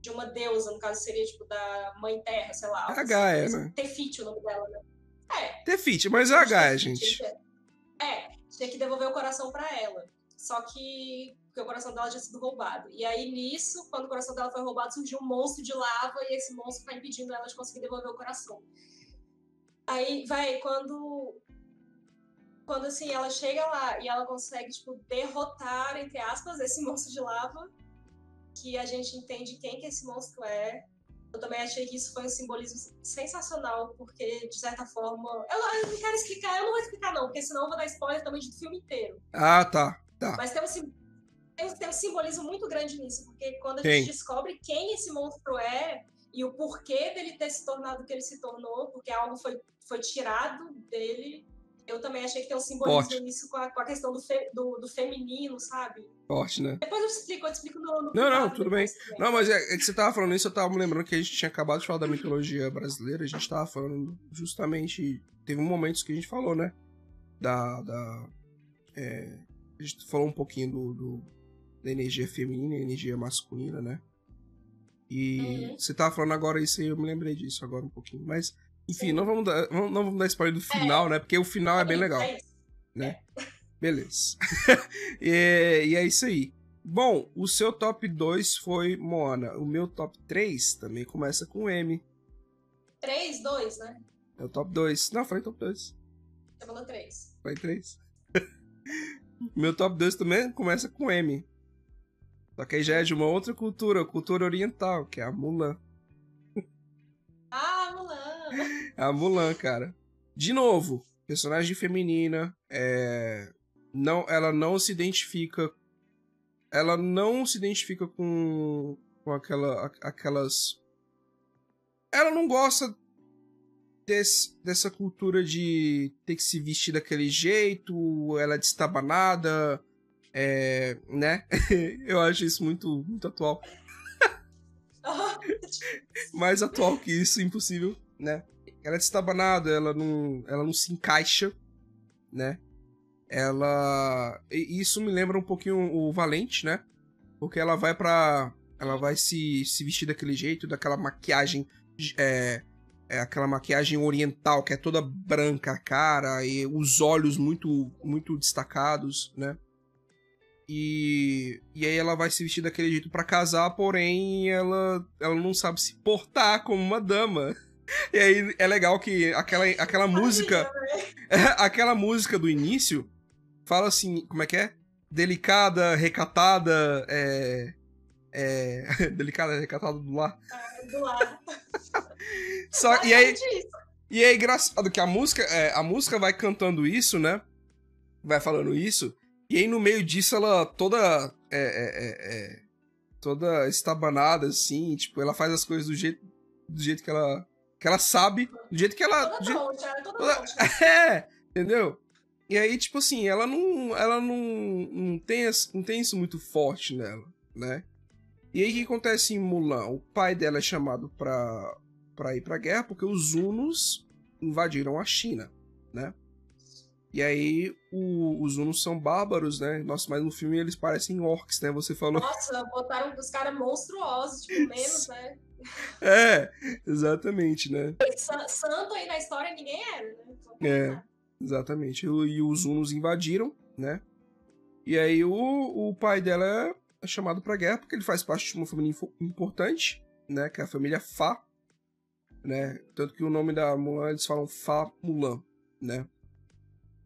de uma deusa, no caso seria tipo da Mãe Terra, sei lá. É a Gaia, né? Tefiti o nome dela, né? É. Tefite, mas é a Gaia, gente. É, tinha que devolver o coração pra ela. Só que porque o coração dela tinha sido roubado. E aí, nisso, quando o coração dela foi roubado, surgiu um monstro de lava e esse monstro tá impedindo ela de conseguir devolver o coração. Aí, vai, quando. Quando assim, ela chega lá e ela consegue, tipo, derrotar, entre aspas, esse monstro de lava, que a gente entende quem que esse monstro é. Eu também achei que isso foi um simbolismo sensacional, porque, de certa forma. Eu, não- eu não quero explicar, eu não vou explicar, não, porque senão eu vou dar spoiler também do filme inteiro. Ah, tá. Tá. Mas tem um, tem, um- tem um simbolismo muito grande nisso, porque quando a gente descobre quem esse monstro é e o porquê dele ter se tornado o que ele se tornou, porque algo foi, foi tirado dele, eu também achei que tem um simbolismo Forte. nisso com a, com a questão do, fe- do, do feminino, sabe? Forte, né? Depois eu explico, eu te explico no, no Não, não, tudo bem. também. Não, mas é, é que você tava falando isso, eu tava me lembrando que a gente tinha acabado de falar da mitologia brasileira, a gente tava falando justamente. Teve um momento que a gente falou, né? Da. da é, a gente falou um pouquinho do, do- da energia feminina e energia masculina, né? E Uhum. você tava falando agora isso aí, eu me lembrei disso agora um pouquinho. Mas, enfim, Sim. não vamos, dar, não, não vamos dar spoiler do final, né? Porque o final é bem legal. É isso. Beleza. e, e é isso aí. Bom, o seu top 2 foi Moana. O meu top 3 também começa com M. 3, 2, né? É o top 2. Não, falei top 2. Você falou 3. Falei 3. meu top 2 também começa com M. Só que aí já é de uma outra cultura, cultura oriental, que é a Mulan. Ah, Mulan! É a Mulan, cara. De novo, personagem feminina, é... não, ela não se identifica, ela não se identifica com, com aquela, aquelas, ela não gosta desse, dessa cultura de ter que se vestir daquele jeito, ela é destabanada, é, né? Eu acho isso muito, muito atual. mais atual que isso, impossível, né? Ela é destabanada, ela não, ela não se encaixa, né? Ela. e Isso me lembra um pouquinho o Valente, né? Porque ela vai pra. Ela vai se, se vestir daquele jeito, daquela maquiagem. É, é aquela maquiagem oriental, que é toda branca a cara, e os olhos muito, muito destacados, né? E, e aí ela vai se vestir daquele jeito pra casar, porém ela, ela não sabe se portar como uma dama. E aí é legal que aquela, aquela música, aquela música do início fala assim, como é que é? Delicada, recatada, é, é delicada, recatada do lar. Do lado. Só e aí isso. e é engraçado que a música, é, a música vai cantando isso, né? Vai falando isso. E aí no meio disso ela toda é, é, é, é, toda estabanada, assim, tipo, ela faz as coisas do jeito, do jeito que ela. Que ela sabe, do jeito que ela. Toda jeito- tonta, ela é toda toda- tonta. É, entendeu? E aí, tipo assim, ela não. Ela não. Não tem, não tem isso muito forte nela, né? E aí o que acontece em Mulan? O pai dela é chamado pra, pra ir pra guerra porque os Hunos invadiram a China, né? E aí o- os Hunos são bárbaros, né? Nossa, mas no filme eles parecem orcs, né? Você falou. Nossa, botaram os caras monstruosos, tipo, menos, né? É, exatamente, né? Sa- Santo aí na história ninguém era, né? Então, É. Exatamente. E, os Hunos invadiram, né? E aí o, o pai dela é chamado pra guerra porque ele faz parte de uma família importante, né? Que é a família Fa, né? Tanto que o nome da Mulan eles falam Fa Mulan, né?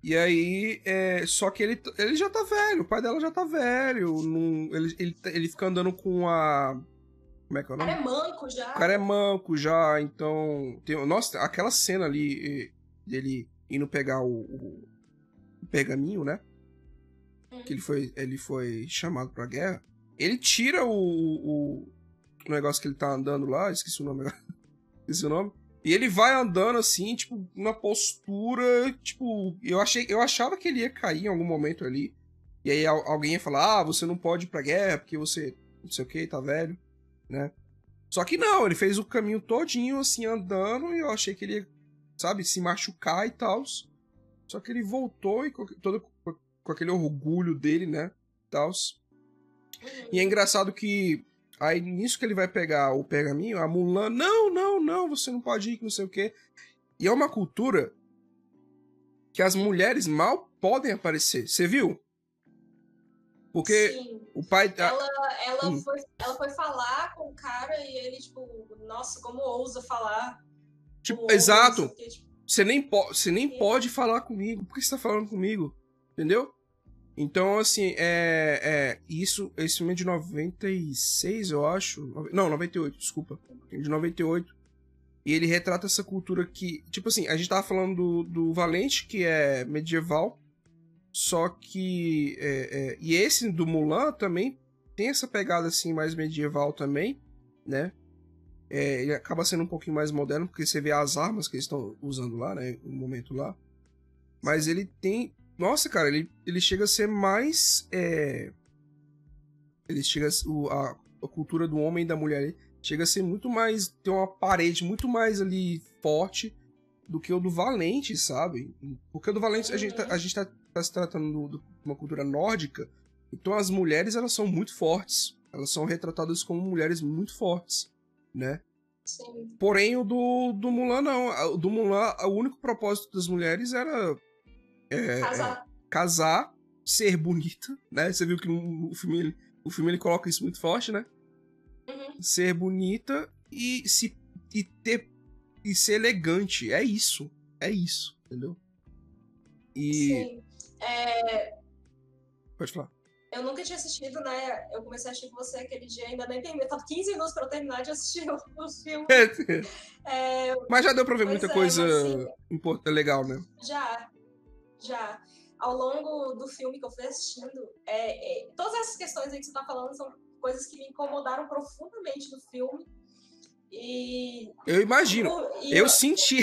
E aí, é, só que ele, ele já tá velho, o pai dela já tá velho, não, ele, ele, ele fica andando com a... Como é que é o O nome? cara é manco já. O cara é manco já, então. Tem, nossa, aquela cena ali dele indo pegar o, o- o pergaminho, né? Uhum. Que ele foi, ele foi chamado pra guerra. Ele tira o, o, o negócio que ele tá andando lá, esqueci o nome agora. esqueci o nome. E ele vai andando assim, tipo, na postura, tipo, eu achei, eu achava que ele ia cair em algum momento ali. E aí al- alguém ia falar: "Ah, você não pode ir pra guerra porque você não sei o que, tá velho", né? Só que não, ele fez o caminho todinho assim andando e eu achei que ele ia, sabe, se machucar e tal. Só que ele voltou e com, todo com, aquele orgulho dele, né? Tal. E é engraçado que aí nisso que ele vai pegar o pergaminho, a Mulan, não, não, não, você não pode ir, que não sei o quê. E é uma cultura que as mulheres mal podem aparecer. Você viu? Porque Sim. o pai. Ela, ela, Hum. foi, ela foi falar com o cara e ele, tipo, nossa, como ousa falar. tipo, com o outro, exato. quê, tipo, Você nem, po você nem pode falar comigo. Por que você tá falando comigo? Entendeu? Então, assim, é. é isso, esse filme é de 96, eu acho. Não, 98, desculpa. De 98. E ele retrata essa cultura que. Tipo assim, a gente tava falando do, do Valente, que é medieval. Só que. é, é, e esse do Mulan também tem essa pegada assim mais medieval também, né? É, ele acaba sendo um pouquinho mais moderno, porque você vê as armas que eles estão usando lá, né? No momento lá. Mas ele tem. Nossa, cara, ele, ele chega a ser mais. é, Ele chega a, o- a, a cultura do homem e da mulher chega a ser muito mais. Tem uma parede muito mais ali forte do que o do Valente, sabe? Porque o do Valente a gente tá, a gente tá, tá se tratando do- do- de uma cultura nórdica. Então as mulheres elas são muito fortes. Elas são retratadas como mulheres muito fortes, né? Sim. Porém, o do, do Mulan não. O do Mulan, o único propósito das mulheres era é, Casar. casar, ser bonita, né? Você viu que o filme, ele- o filme ele coloca isso muito forte, né? Uhum. Ser bonita e se e ter e ser elegante. É isso. É isso, entendeu? E Sim. É, pode falar. eu nunca tinha assistido, né? Eu comecei a assistir com você aquele dia, ainda nem terminei. Falta 15 minutos pra eu terminar de assistir o, o filme. É, Mas já deu pra ver Pois muita é, coisa mas sim. import- legal, né? Já, já. Ao longo do filme que eu fui assistindo, é, é, todas essas questões aí que você tá falando são coisas que me incomodaram profundamente no filme. E. Eu imagino. e Eu senti,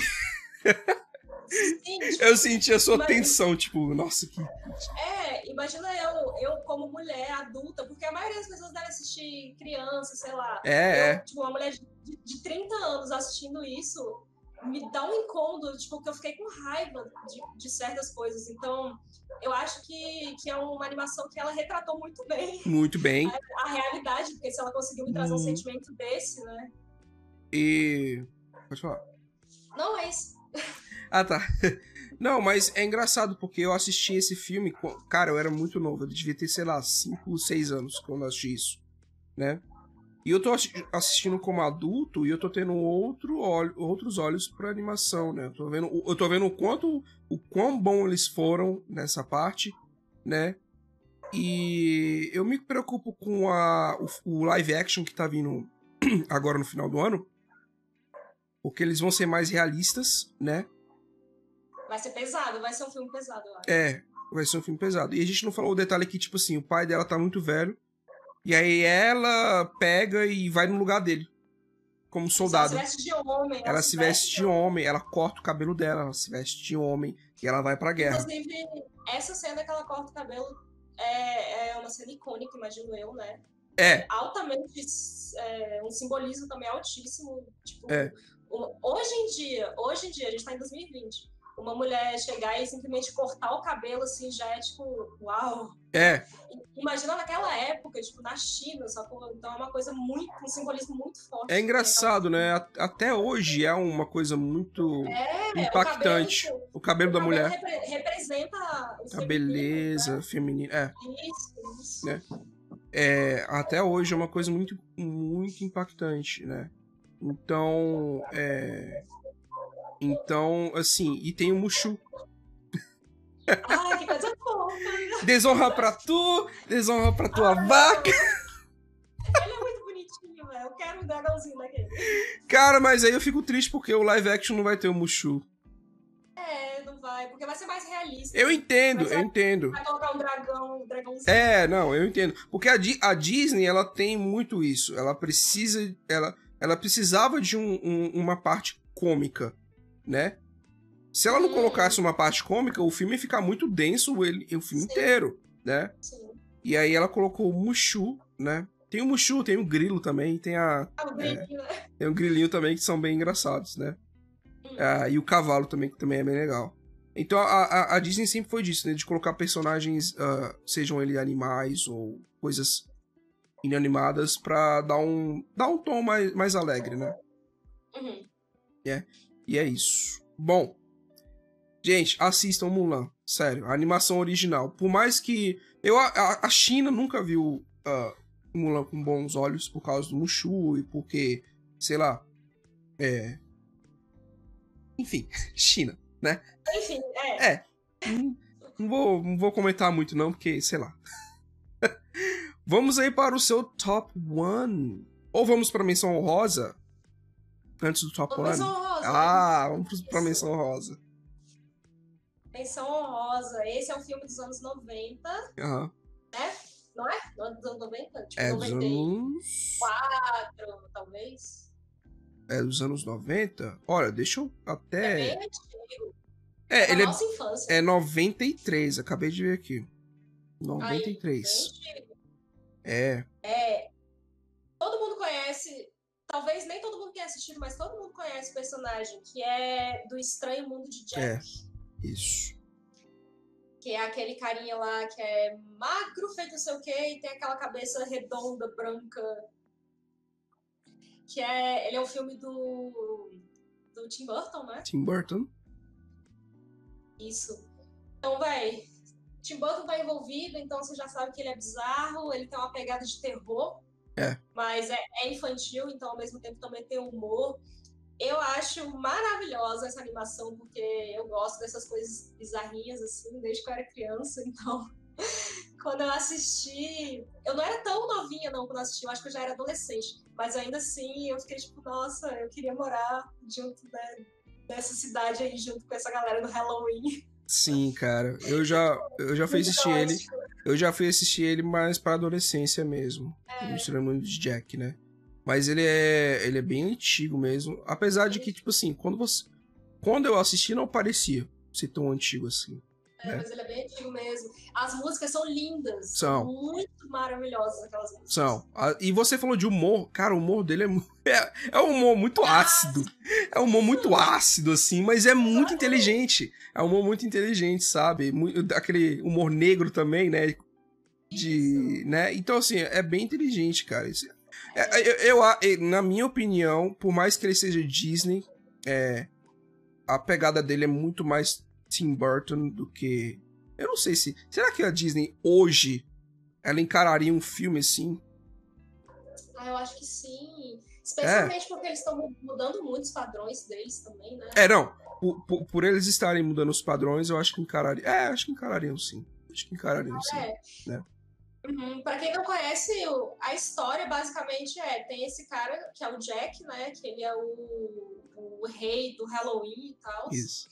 sim, tipo, eu senti a sua Mas- tensão, tipo, nossa, que É, imagina eu, eu como mulher adulta, porque a maioria das pessoas deve assistir criança, sei lá. É, Eu, é. Tipo, uma mulher de, de 30 anos assistindo isso me dá um incômodo, tipo, que eu fiquei com raiva de, de certas coisas. Então, eu acho que, que é uma animação que ela retratou muito bem muito bem. a realidade, porque se ela conseguiu me trazer um Hum. sentimento desse, né? E. Pode falar. Não é isso. Ah, tá. Não, mas é engraçado porque eu assisti esse filme. Cara, eu era muito novo. Eu devia ter, sei lá, 5, 6 anos quando eu assisti isso. Né? E eu tô assi- assistindo como adulto e eu tô tendo outro olho, outros olhos pra animação, né? Eu tô vendo, eu tô vendo o quanto. O quão bom eles foram nessa parte, né? E eu me preocupo com a, o, o live action que tá vindo agora no final do ano. Porque eles vão ser mais realistas, né? Vai ser pesado, vai ser um filme pesado, eu acho. É, vai ser um filme pesado. E a gente não falou o detalhe que, tipo assim, o pai dela tá muito velho. E aí ela pega e vai no lugar dele. Como soldado. Ela se veste de homem. Ela se veste de homem, ela corta o cabelo dela, ela se veste de homem e ela vai pra guerra. Inclusive, essa cena que ela corta o cabelo é, é uma cena icônica, imagino eu, né? É. Altamente. É, um simbolismo também altíssimo. Tipo, É. hoje em dia, hoje em dia, a gente tá em 2020. Uma mulher chegar e simplesmente cortar o cabelo, assim, já é tipo, uau. É, Imagina naquela época, tipo, na China, sacou? Então é uma coisa muito, um simbolismo muito forte. é engraçado, né? Até hoje é uma coisa muito É, impactante. O cabelo, O cabelo o da cabelo mulher, repre- representa o a feminino, beleza feminina. É, né? Isso, isso. Né? é, até hoje é uma coisa muito, muito impactante, né? Então, é, então, assim, e tem o Mushu. Ai, que coisa fofa. Desonra pra tu, desonra pra tua vaca. Ele é muito bonitinho, velho. Eu quero um dragãozinho daquele. Cara, mas aí eu fico triste porque o live action não vai ter o Mushu. É, não vai, porque vai ser mais realista. Eu entendo, eu entendo. Vai colocar um dragão, um dragãozinho. É, não, eu entendo. Porque a, a Disney, ela tem muito isso. Ela precisa. Ela, ela precisava de um- um- uma parte cômica, né? Se ela não colocasse uma parte cômica, o filme ia ficar muito denso ele, o filme Sim. inteiro, né? Sim. E aí ela colocou o Mushu, né? Tem o Mushu, tem o Grilo também, tem a. Ah, o brilhinho, né? Tem o Grilinho também, que são bem engraçados, né? Hum. Ah, e o Cavalo também, que também é bem legal. Então a, a, a Disney sempre foi disso, né? De colocar personagens, ah, sejam eles animais ou coisas inanimadas, pra dar um, dar um tom mais, mais alegre, né? Uhum. E é isso. Bom, gente, assistam Mulan. Sério, a animação original. Por mais que. Eu, a, a China nunca viu ah, Mulan com bons olhos por causa do Mushu e porque, sei lá. É. Enfim, China. Enfim, é. É. Não, não vou, não vou comentar muito, não, porque, sei lá. vamos aí para o seu top one. Ou vamos para a menção honrosa? Antes do top Uma one? menção honrosa. Ah, vamos para a menção honrosa. Menção honrosa. Esse é um filme dos anos 90, Aham. não é? Não é dos anos 90? Tipo, É dos 94, anos. talvez. É dos anos 90? Olha, deixa eu É, até. bem antigo. É, da ele nossa infância. é, é 93, acabei de ver aqui. Aí, 93. bem antigo. É. É, todo mundo conhece, talvez nem todo mundo tenha assistido, mas todo mundo conhece o personagem que é do Estranho Mundo de Jack. É. Isso. Que é aquele carinha lá que é magro, feito não sei o quê, e tem aquela cabeça redonda, branca. Que é. Ele é um filme do. do Tim Burton, né? Tim Burton. Isso. Então, véi, Tim Burton tá envolvido, então você já sabe que ele é bizarro, ele tem uma pegada de terror. É. Mas é, é infantil, então ao mesmo tempo também tem humor. Eu acho maravilhosa essa animação, porque eu gosto dessas coisas bizarrinhas, assim, desde que eu era criança. Então, quando eu assisti. Eu não era tão novinha, não, quando eu assisti, eu acho que eu já era adolescente. Mas ainda assim, eu fiquei tipo, nossa, eu queria morar junto né, dessa cidade aí, junto com essa galera do Halloween. Sim, cara. Eu já, eu já fui assistir ele. Eu já fui assistir ele mais pra adolescência mesmo. É. Estranho Mundo de Jack, né? Mas ele é, ele é bem antigo mesmo. Apesar de que, tipo assim, quando você. Quando eu assisti, não parecia ser tão antigo assim. É, mas ele é bem antigo mesmo. As músicas são lindas. São. Muito maravilhosas aquelas músicas. São. E você falou de humor. Cara, o humor dele é, é, é um humor muito ácido. É um humor muito ácido, assim, mas é muito inteligente. É um humor muito inteligente, sabe? Aquele humor negro também, né? De. né? Então, assim, é bem inteligente, cara. Isso- é- eu, eu- a- e, na minha opinião, por mais que ele seja Disney, é, a pegada dele é muito mais Tim Burton do que. Eu não sei se. Será que a Disney hoje ela encararia um filme assim? Ah, eu acho que sim. Especialmente porque eles estão mudando muitos padrões deles também, né? É, não. Por, por- por eles estarem mudando os padrões, eu acho que encarariam. É, acho que encarariam sim. Acho que encarariam sim. É. né? Uhum. Pra quem não conhece, a história basicamente é: tem esse cara que é o Jack, né? Que ele é o, o rei do Halloween e tal. Isso.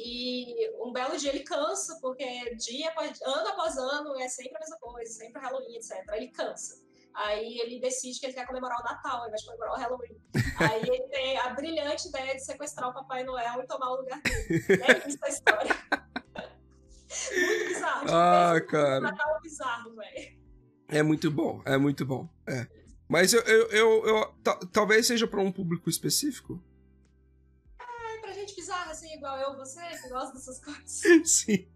E um belo dia ele cansa, porque dia após, ano após ano é sempre a mesma coisa, sempre Halloween, etc. Ele cansa. Aí ele decide que ele quer comemorar o Natal, ao invés de comemorar o Halloween. Aí ele tem a brilhante ideia de sequestrar o Papai Noel e tomar o lugar dele. É isso a história. muito bizarro. Ah, cara. Natal bizarro, velho. É muito bom, é muito bom. É. Mas eu, eu, eu, eu talvez seja para um público específico. Igual eu, você, que gosta dessas coisas. Sim.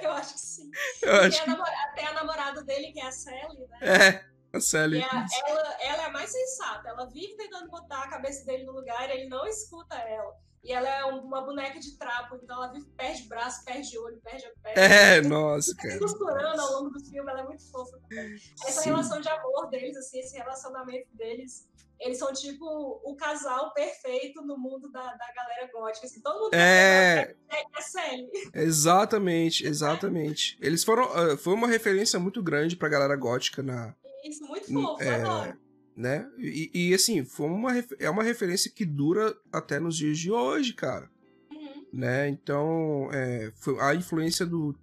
Eu acho que sim. Acho tem, a namorada, tem a namorada dele, que é a Sally, né? É, a Sally. A, ela, ela é a mais sensata. Ela vive tentando botar a cabeça dele no lugar e ele não escuta ela. E ela é uma boneca de trapo, então ela vive, perde braço, perde olho, perde a perna. É, nossa, cara. Se costurando ao longo do filme, ela é muito fofa também. Essa Sim. relação de amor deles, assim, esse relacionamento deles, eles são tipo o casal perfeito no mundo da, da galera gótica. Assim, todo mundo é... é, é. Exatamente, exatamente. Eles foram. Uh, foi uma referência muito grande pra galera gótica na. Isso, muito fofo, é... adoro né? E, e, assim, foi uma, é uma referência que dura até nos dias de hoje, cara. Uhum. Né? Então, é, foi, a influência do,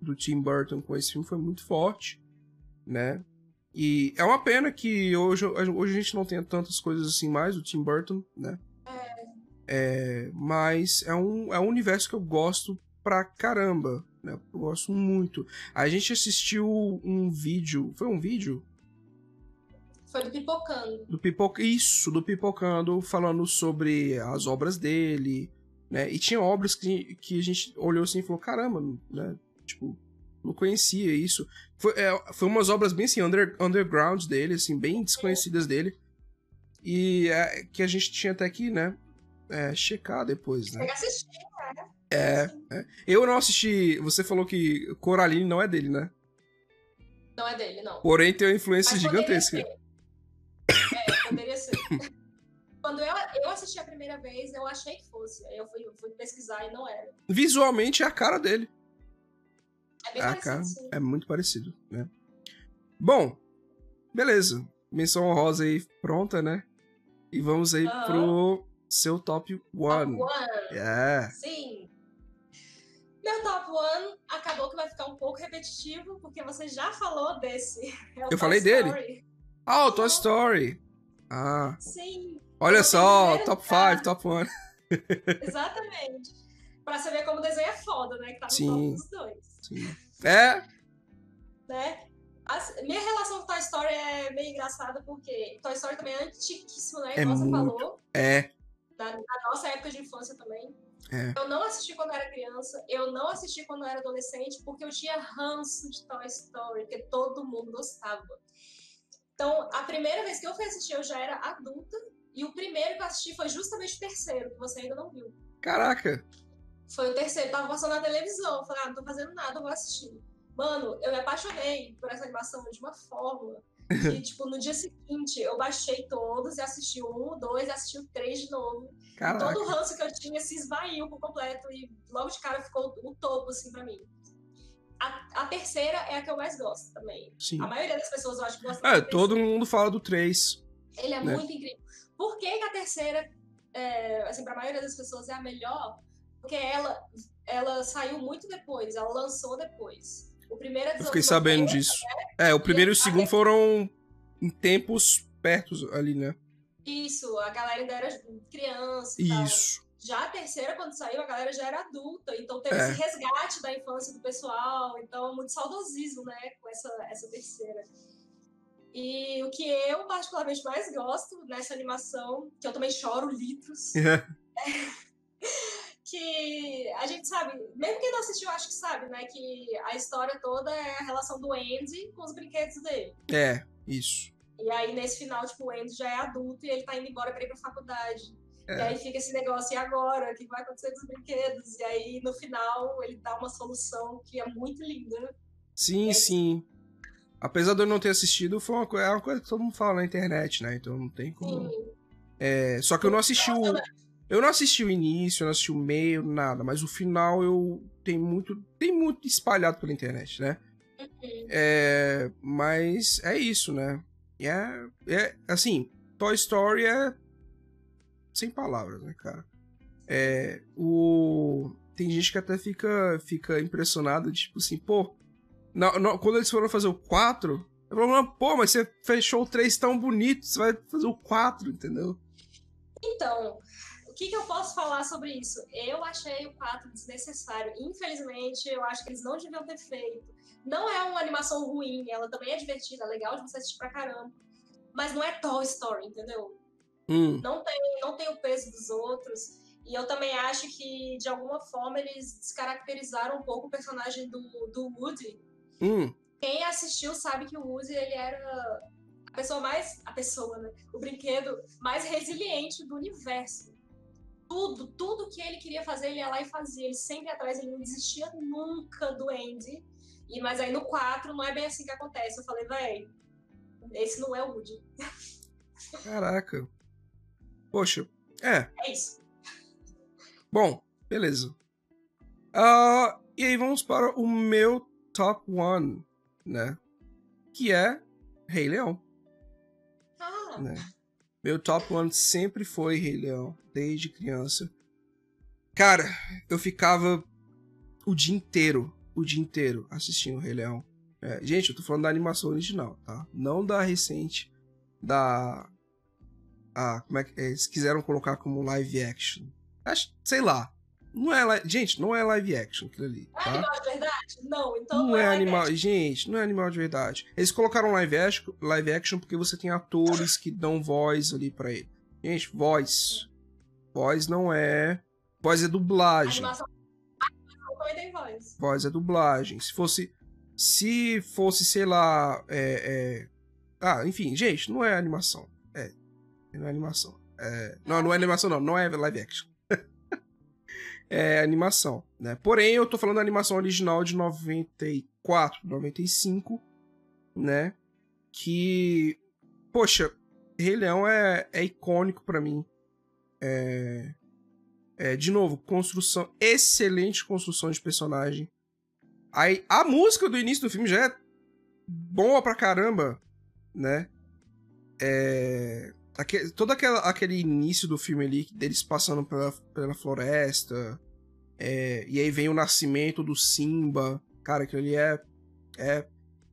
do Tim Burton com esse filme foi muito forte, né? E é uma pena que hoje, hoje a gente não tenha tantas coisas assim mais do Tim Burton, né? É. É, mas é um, é um universo que eu gosto pra caramba, né? Eu gosto muito. A gente assistiu um vídeo, foi um vídeo foi do Pipocando. Do. Isso, do Pipocando, falando sobre as obras dele, né? E tinha obras que, que a gente olhou assim e falou, caramba, né? Tipo, não conhecia isso. Foi, é, foi umas obras bem assim, under, underground dele, assim, bem desconhecidas dele. E é, que a gente tinha até que, né? É, checar depois, né? assistir, né? É, é, Eu não assisti. Você falou que Coraline não é dele, né? Não é dele, não. Porém, tem uma influência Mas gigantesca. É, poderia ser. Quando eu, eu assisti a primeira vez, eu achei que fosse. Aí eu fui, fui pesquisar e não era. Visualmente é a cara dele. É bem é parecido, cara, sim. É muito parecido, né? Bom, beleza. Menção honrosa aí pronta, né? E vamos aí uhum. pro seu top one. Top one. Yeah. Sim. Meu top one acabou que vai ficar um pouco repetitivo, porque você já falou desse. É eu falei Story. dele. Ah, o Toy Story. Ah. Sim. Olha só, top 5, top 1. Exatamente. Pra você ver como o desenho é foda, né? Que tá no Sim. dos dois. Sim. É. Né? As, minha relação com Toy Story é meio engraçada porque Toy Story também é antiquíssimo, né? É Como muito... você falou. É. Da, da, nossa época de infância também. É. Eu não assisti quando era criança, eu não assisti quando era adolescente, porque eu tinha ranço de Toy Story, porque todo mundo gostava. Então, a primeira vez que eu fui assistir, eu já era adulta. E o primeiro que eu assisti foi justamente o terceiro, que você ainda não viu. Caraca! Foi o terceiro, tava passando na televisão. Eu falei, ah, não tô fazendo nada, eu vou assistir. Mano, eu me apaixonei por essa animação de uma forma que, tipo, no dia seguinte eu baixei todos e assisti o um, dois, e assisti o três de novo. Caraca. Todo o ranço que eu tinha se esvaiu por completo e logo de cara ficou o topo, assim, pra mim. A, a, terceira é a que eu mais gosto também. Sim. A maioria das pessoas eu acho que gosta É, todo mundo fala do 3. Ele é né? muito incrível. Por que, que a terceira, é, assim, pra maioria das pessoas é a melhor? Porque ela, ela saiu muito depois, ela lançou depois. O primeiro é Eu fiquei sabendo disso. É, o primeiro e o segundo foram em tempos perto ali, né? Isso, a galera ainda era criança Isso. Já a terceira, quando saiu, a galera já era adulta, então teve é. esse resgate da infância do pessoal, então muito saudosismo, né, com essa, essa terceira. E o que eu particularmente mais gosto nessa animação, que eu também choro litros, é que a gente sabe, mesmo quem não assistiu, acho que sabe, né, que a história toda é a relação do Andy com os brinquedos dele. É, isso. E aí, nesse final, tipo, o Andy já é adulto e ele tá indo embora pra ir pra faculdade. É. E aí fica esse negócio, e agora? O que vai acontecer com os brinquedos? E aí, no final, ele dá uma solução que é muito linda. Sim, sim. Apesar de eu não ter assistido, foi uma coisa, é uma coisa que todo mundo fala na internet, né? Então não tem como. É, só que eu não assisti o. Eu não assisti o início, eu não assisti o meio, nada, mas o final eu tenho muito. Tem muito espalhado pela internet, né? Uhum. É, mas é isso, né? É, é assim, Toy Story é sem palavras, né, cara? É, o... Tem gente que até fica, fica impressionada, tipo assim, pô. quando eles foram fazer o 4, Eu falo, pô, mas você fechou o 3 tão bonito, você vai fazer o 4, entendeu? Então, o que, que eu posso falar sobre isso? Eu achei o 4 desnecessário. Infelizmente, eu acho que eles não deviam ter feito. Não é uma animação ruim, ela também é divertida, é legal de você assistir pra caramba. Mas não é Toy Story, entendeu? Hum. Não, tem, não tem o peso dos outros. E eu também acho que, de alguma forma, eles descaracterizaram um pouco o personagem do, do Woody. Hum. Quem assistiu sabe que o Woody, ele era a pessoa mais... A pessoa, né? O brinquedo mais resiliente do universo. Tudo, tudo que ele queria fazer, ele ia lá e fazia. Ele sempre atrás, ele não desistia nunca do Andy. E, mas aí no 4 não é bem assim que acontece. Eu falei, véi, esse não é o Woody. Caraca. Poxa, é. É isso. Bom, beleza. Uh, e aí vamos para o meu top one, né? Que é Rei Leão. Ah, Né? Meu top one sempre foi Rei Leão, desde criança. Cara, eu ficava o dia inteiro, o dia inteiro assistindo Rei Leão. É, gente, eu tô falando da animação original, tá? Não da recente, da. A, como é que. Eles quiseram colocar como live action. Acho, sei lá. Não é li- Gente, não é live action aquilo ali, é tá? animal de verdade? Não, então Não é live animal. action. Gente, não é animal de verdade. Eles colocaram live action, live action porque você tem atores que dão voz ali pra ele. Gente, voz. Voz não é. Voz é dublagem. Animação voz. Voz é dublagem. Se fosse. Se fosse, sei lá. É, é... Ah, enfim, gente, não é animação. Não é animação. É... Não, não é animação, não. Não é live action. é animação, né? Porém, eu tô falando da animação original de 94, 95, né? Que. Poxa, Rei Leão é, é icônico pra mim. É. É, de novo, construção. Excelente construção de personagem. Aí, a música do início do filme já é boa pra caramba, né? É, aque- todo aquela, aquele início do filme ali, deles passando pela, pela floresta, é, e aí vem o nascimento do Simba. Cara, aquilo ali é. É.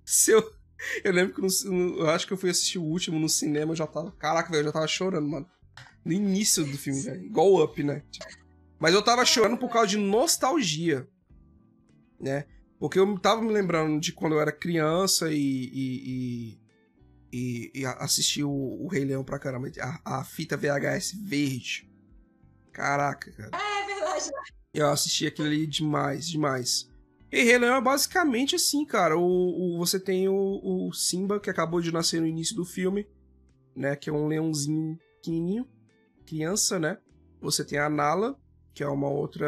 Seu. Eu lembro que no- no- eu acho que eu fui assistir o último no cinema, eu já tava. Caraca, velho, eu já tava chorando, mano. No início do filme, velho. Igual Up, né? Tipo, Mas eu tava chorando por causa de nostalgia, né? Porque eu tava me lembrando de quando eu era criança e. e, e, e- e assisti o, o Rei Leão pra caramba. A, a fita VHS verde. Caraca, cara. É verdade. Eu assisti aquilo ali demais, demais. E Rei Leão é basicamente assim, cara. O, o- você tem o, o Simba, que acabou de nascer no início do filme, né? Que é um leãozinho pequenininho, criança, né? Você tem a Nala, que é uma outra.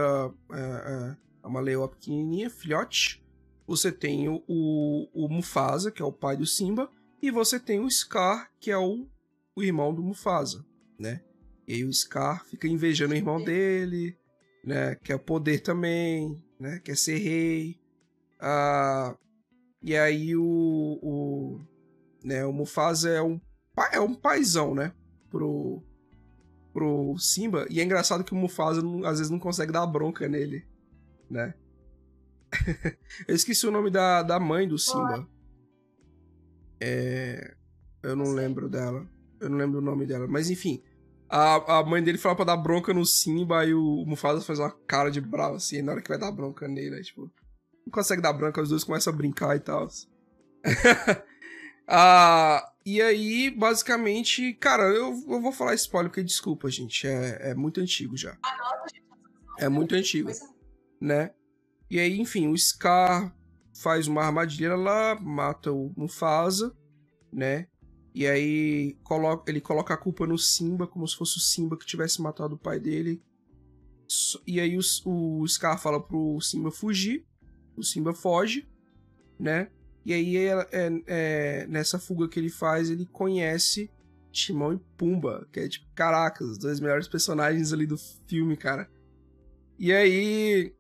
É, é uma leoa pequenininha, filhote. Você tem o, o, o Mufasa, que é o pai do Simba. E você tem o Scar, que é o, o irmão do Mufasa, né? E aí o Scar fica invejando o irmão dele, né? Quer poder também, né? Quer ser rei. Ah, e aí o, o, né? o Mufasa é um, é um paizão, né? Pro, pro Simba. E é engraçado que o Mufasa não- às vezes não consegue dar bronca nele, né? Eu esqueci o nome da, da mãe do Simba. É, eu não lembro dela. Eu não lembro o nome dela. Mas enfim. A, a mãe dele fala pra dar bronca no Simba e o Mufasa faz uma cara de bravo assim na hora que vai dar bronca nele. né? Tipo, não consegue dar bronca, os dois começam a brincar e tal. ah, e aí, basicamente, cara, eu, eu vou falar spoiler porque desculpa, gente. É, é muito antigo já. É muito antigo né? E aí, enfim, o Scar faz uma armadilha lá, mata o Mufasa, né? E aí coloca, ele coloca a culpa no Simba, como se fosse o Simba que tivesse matado o pai dele. E aí os- o, Scar fala pro Simba fugir, o Simba foge, né? E aí é- é- é, nessa fuga que ele faz, ele conhece Timão e Pumba, que é tipo, caraca, os dois melhores personagens ali do filme, cara. E aí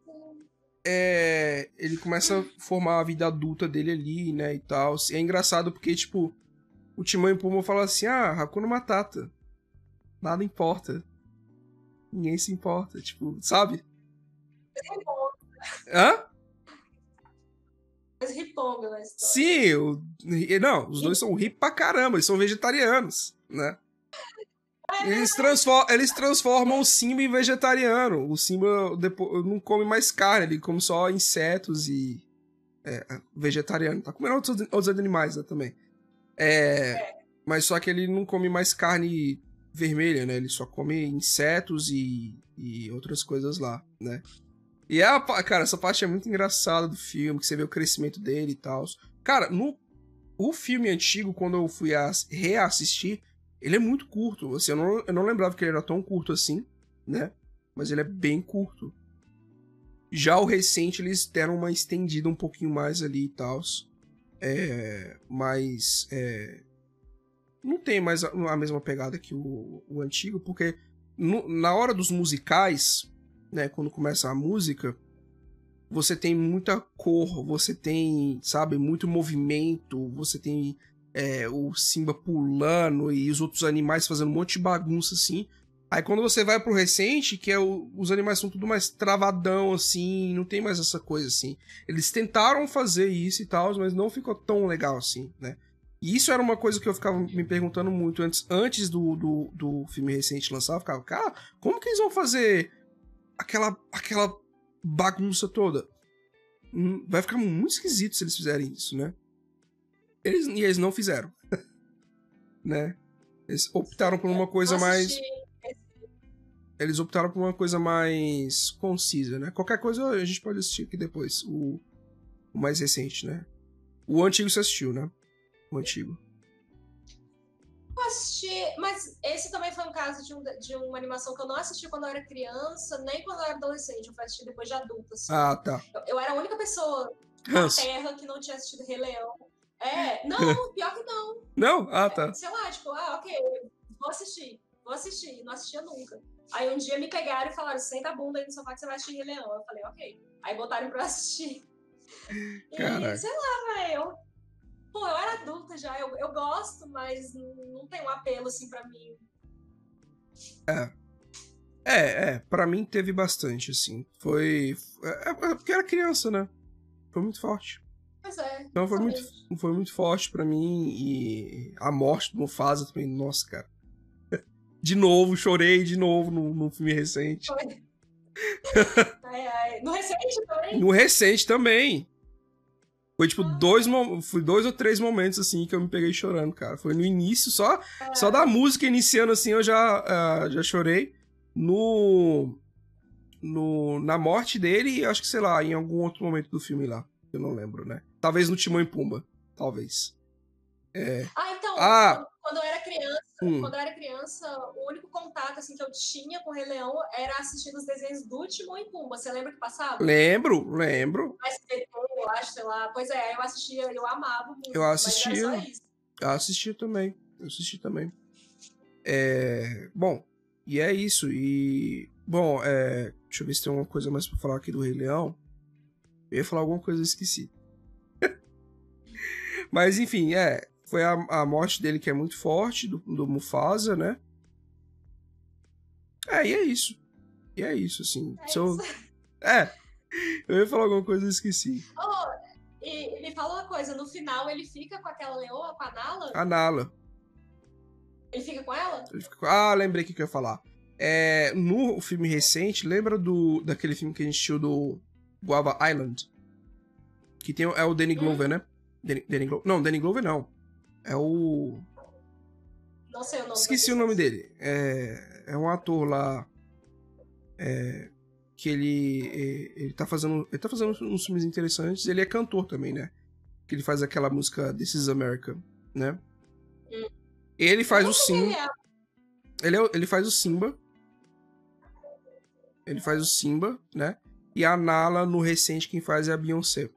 é, ele começa a formar a vida adulta dele ali, né, e tal. E é engraçado porque, tipo, o Timão e Pumba falam assim, ah, Hakuna Matata. Nada importa. Ninguém se importa, tipo, sabe? Hã? mais riponga na história. Sim, o, não, os dois são hip pra caramba, eles são vegetarianos, né? Eles, transform, eles transformam o Simba em vegetariano. O Simba depois, não come mais carne, ele come só insetos e. É, vegetariano. Tá comendo outros, outros animais né, também. É, é. Mas só que ele não come mais carne vermelha, né? Ele só come insetos e, e outras coisas lá, né? E é a, cara, essa parte é muito engraçada do filme, que você vê o crescimento dele e tal. Cara, no o filme antigo, quando eu fui reassistir, ele é muito curto. Assim, eu, não, eu não lembrava que ele era tão curto assim, né? Mas ele é bem curto. Já o recente, eles deram uma estendida um pouquinho mais ali e tal. É, mas é, não tem mais a, a, mesma pegada que o, o antigo, porque no, na hora dos musicais, né, quando começa a música, você tem muita cor, você tem, sabe, muito movimento, você tem é, o Simba pulando e os outros animais fazendo um monte de bagunça assim. Aí quando você vai pro recente, que é o, os animais são tudo mais travadão assim, não tem mais essa coisa assim. Eles tentaram fazer isso e tal, mas não ficou tão legal assim, né? E isso era uma coisa que eu ficava me perguntando muito antes, antes do, do, do filme recente lançar. Eu ficava, cara, como que eles vão fazer aquela, aquela bagunça toda? Hum, vai ficar muito esquisito se eles fizerem isso, né? Eles, e eles não fizeram. né? Eles optaram por uma coisa mais. Eles optaram por uma coisa mais concisa, né? Qualquer coisa a gente pode assistir aqui depois. O, o mais recente, né? O antigo você assistiu, né? O antigo. Eu assisti, mas esse também foi um caso de, um, de uma animação que eu não assisti quando eu era criança, nem quando eu era adolescente. Eu fui assistir depois de adulta. Assim. Ah, tá. Eu, eu, era a única pessoa na Terra que não tinha assistido Rei Leão. É, não, pior que não. Não? Ah, tá. É, sei lá, tipo, ah, ok, vou assistir. Vou assistir. Não assistia nunca. Aí um dia me pegaram e falaram, senta a bunda aí no sofá que você vai assistir Rei Leão. Eu falei, ok. Aí botaram pra eu assistir. Caraca. E, sei lá, velho. Pô, eu era adulta já, eu, eu gosto, mas não tem um apelo assim para mim. É. É, é, pra mim teve bastante, assim. Foi. É, é, porque era criança, né? Foi muito forte. Pois é. Então foi muito, foi muito forte para mim e a morte do Mufasa também, nossa, cara. De novo, chorei de novo no, no filme recente. Foi. ai, ai. No recente também? No recente também. Foi tipo ah. dois, foi dois ou três momentos assim que eu me peguei chorando, cara. Foi no início, só, só da música iniciando assim eu já, uh, já chorei. No, no. Na morte dele acho que, sei lá, em algum outro momento do filme lá. Eu não lembro, né? Talvez no Timão e Pumba. Talvez. É... Ah, então, ah. quando eu era criança, hum. quando eu era criança, o único contato assim, que eu tinha com o Rei Leão era assistir os desenhos do Timão e Pumba. Você lembra que passava? Lembro, lembro. SBT, eu acho, sei lá. Pois é, eu assistia, eu amava muito. Eu assistia. Eu assistia também. Eu assisti também. É... Bom, e é isso. E. Bom, é... deixa eu ver se tem alguma coisa mais pra falar aqui do Rei Leão. Eu ia falar alguma coisa e esqueci. Mas enfim, é. Foi a, a morte dele que é muito forte, do, do Mufasa, né? É, e é isso. E é isso, assim. É, so... isso. é. Eu ia falar alguma coisa e esqueci. Oh, e me fala uma coisa, no final ele fica com aquela leoa, com a Nala? A Nala. Ele fica com ela? Fica... Ah, lembrei o que eu ia falar. É, no filme recente, lembra do daquele filme que a gente assistiu do Guava Island. Que tem, é o Danny Glover, hum. né? Danny, Danny Glover. Não, Danny Glover não. É o. Não sei o nome. Esqueci o nome dele. É, é um ator lá. É, que ele, ele tá fazendo ele tá fazendo uns filmes interessantes ele é cantor também né que ele faz aquela música This is America né hum. ele faz o Simba ele, é, ele faz o Simba ele faz o Simba né e a Nala, no recente, quem faz é a Beyoncé.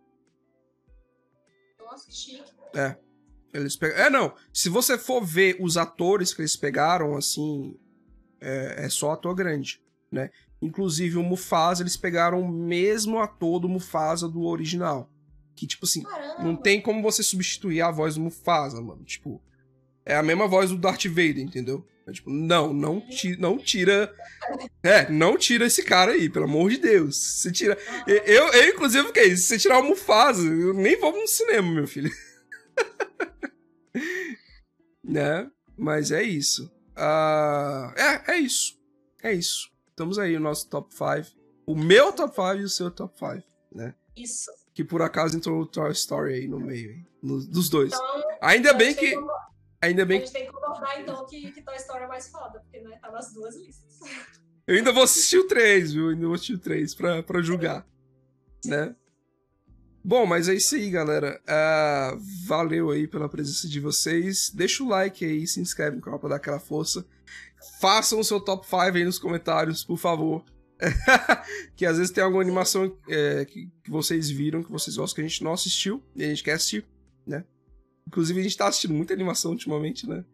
Nossa, chique. É. Eles pegam... É, não. Se você for ver os atores que eles pegaram, assim. É, é só ator grande, né? Inclusive o Mufasa, eles pegaram o mesmo ator do Mufasa do original. Que, tipo assim, Caramba. não tem como você substituir a voz do Mufasa, mano. Tipo, é a mesma voz do Darth Vader, entendeu? É tipo, não, não, ti, não tira. É, não tira esse cara aí, pelo amor de Deus. Você tira. Eu, eu inclusive, o que é isso? Se você tirar o Mufasa, eu nem vou no cinema, meu filho. né? Mas é isso. Uh, é, é isso. É isso. Estamos aí, o nosso top 5. O meu top 5 e o seu top 5, né? Isso. Que por acaso entrou o Toy Story aí no meio, no, dos dois. Então, Ainda bem que. Ainda bem a gente tem que concordar, então, que, que Toy Story é mais foda, porque né, tá nas duas listas. Eu ainda vou assistir o 3, viu? Eu ainda vou assistir o 3 pra, pra julgar. Né? Bom, mas é isso aí, galera. Uh, valeu aí pela presença de vocês. Deixa o like aí, se inscreve no canal pra dar aquela força. Façam o seu top 5 aí nos comentários, por favor. que às vezes tem alguma animação é, que, que, vocês viram, que vocês gostam, que a gente não assistiu e a gente quer assistir, né? Inclusive, a gente tá assistindo muita animação ultimamente, né?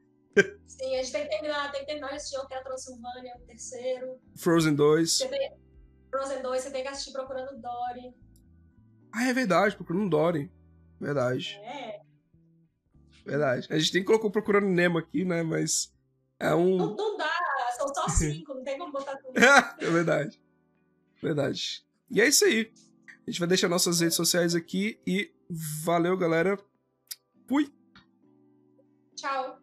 Sim, a gente tem que terminar, tem que terminar de assistir Hotel Transilvânia, o terceiro. Frozen 2. Tem, Frozen 2, você tem que assistir Procurando Dory. Ah, é verdade, Procurando Dory. Verdade. É. Verdade. A gente tem que colocar Procurando Nemo aqui, né? Mas é um... Não, não dá, são só cinco, não tem como botar tudo. é verdade. Verdade. E é isso aí. A gente vai deixar nossas redes sociais aqui e valeu, galera. Fui. Tchau.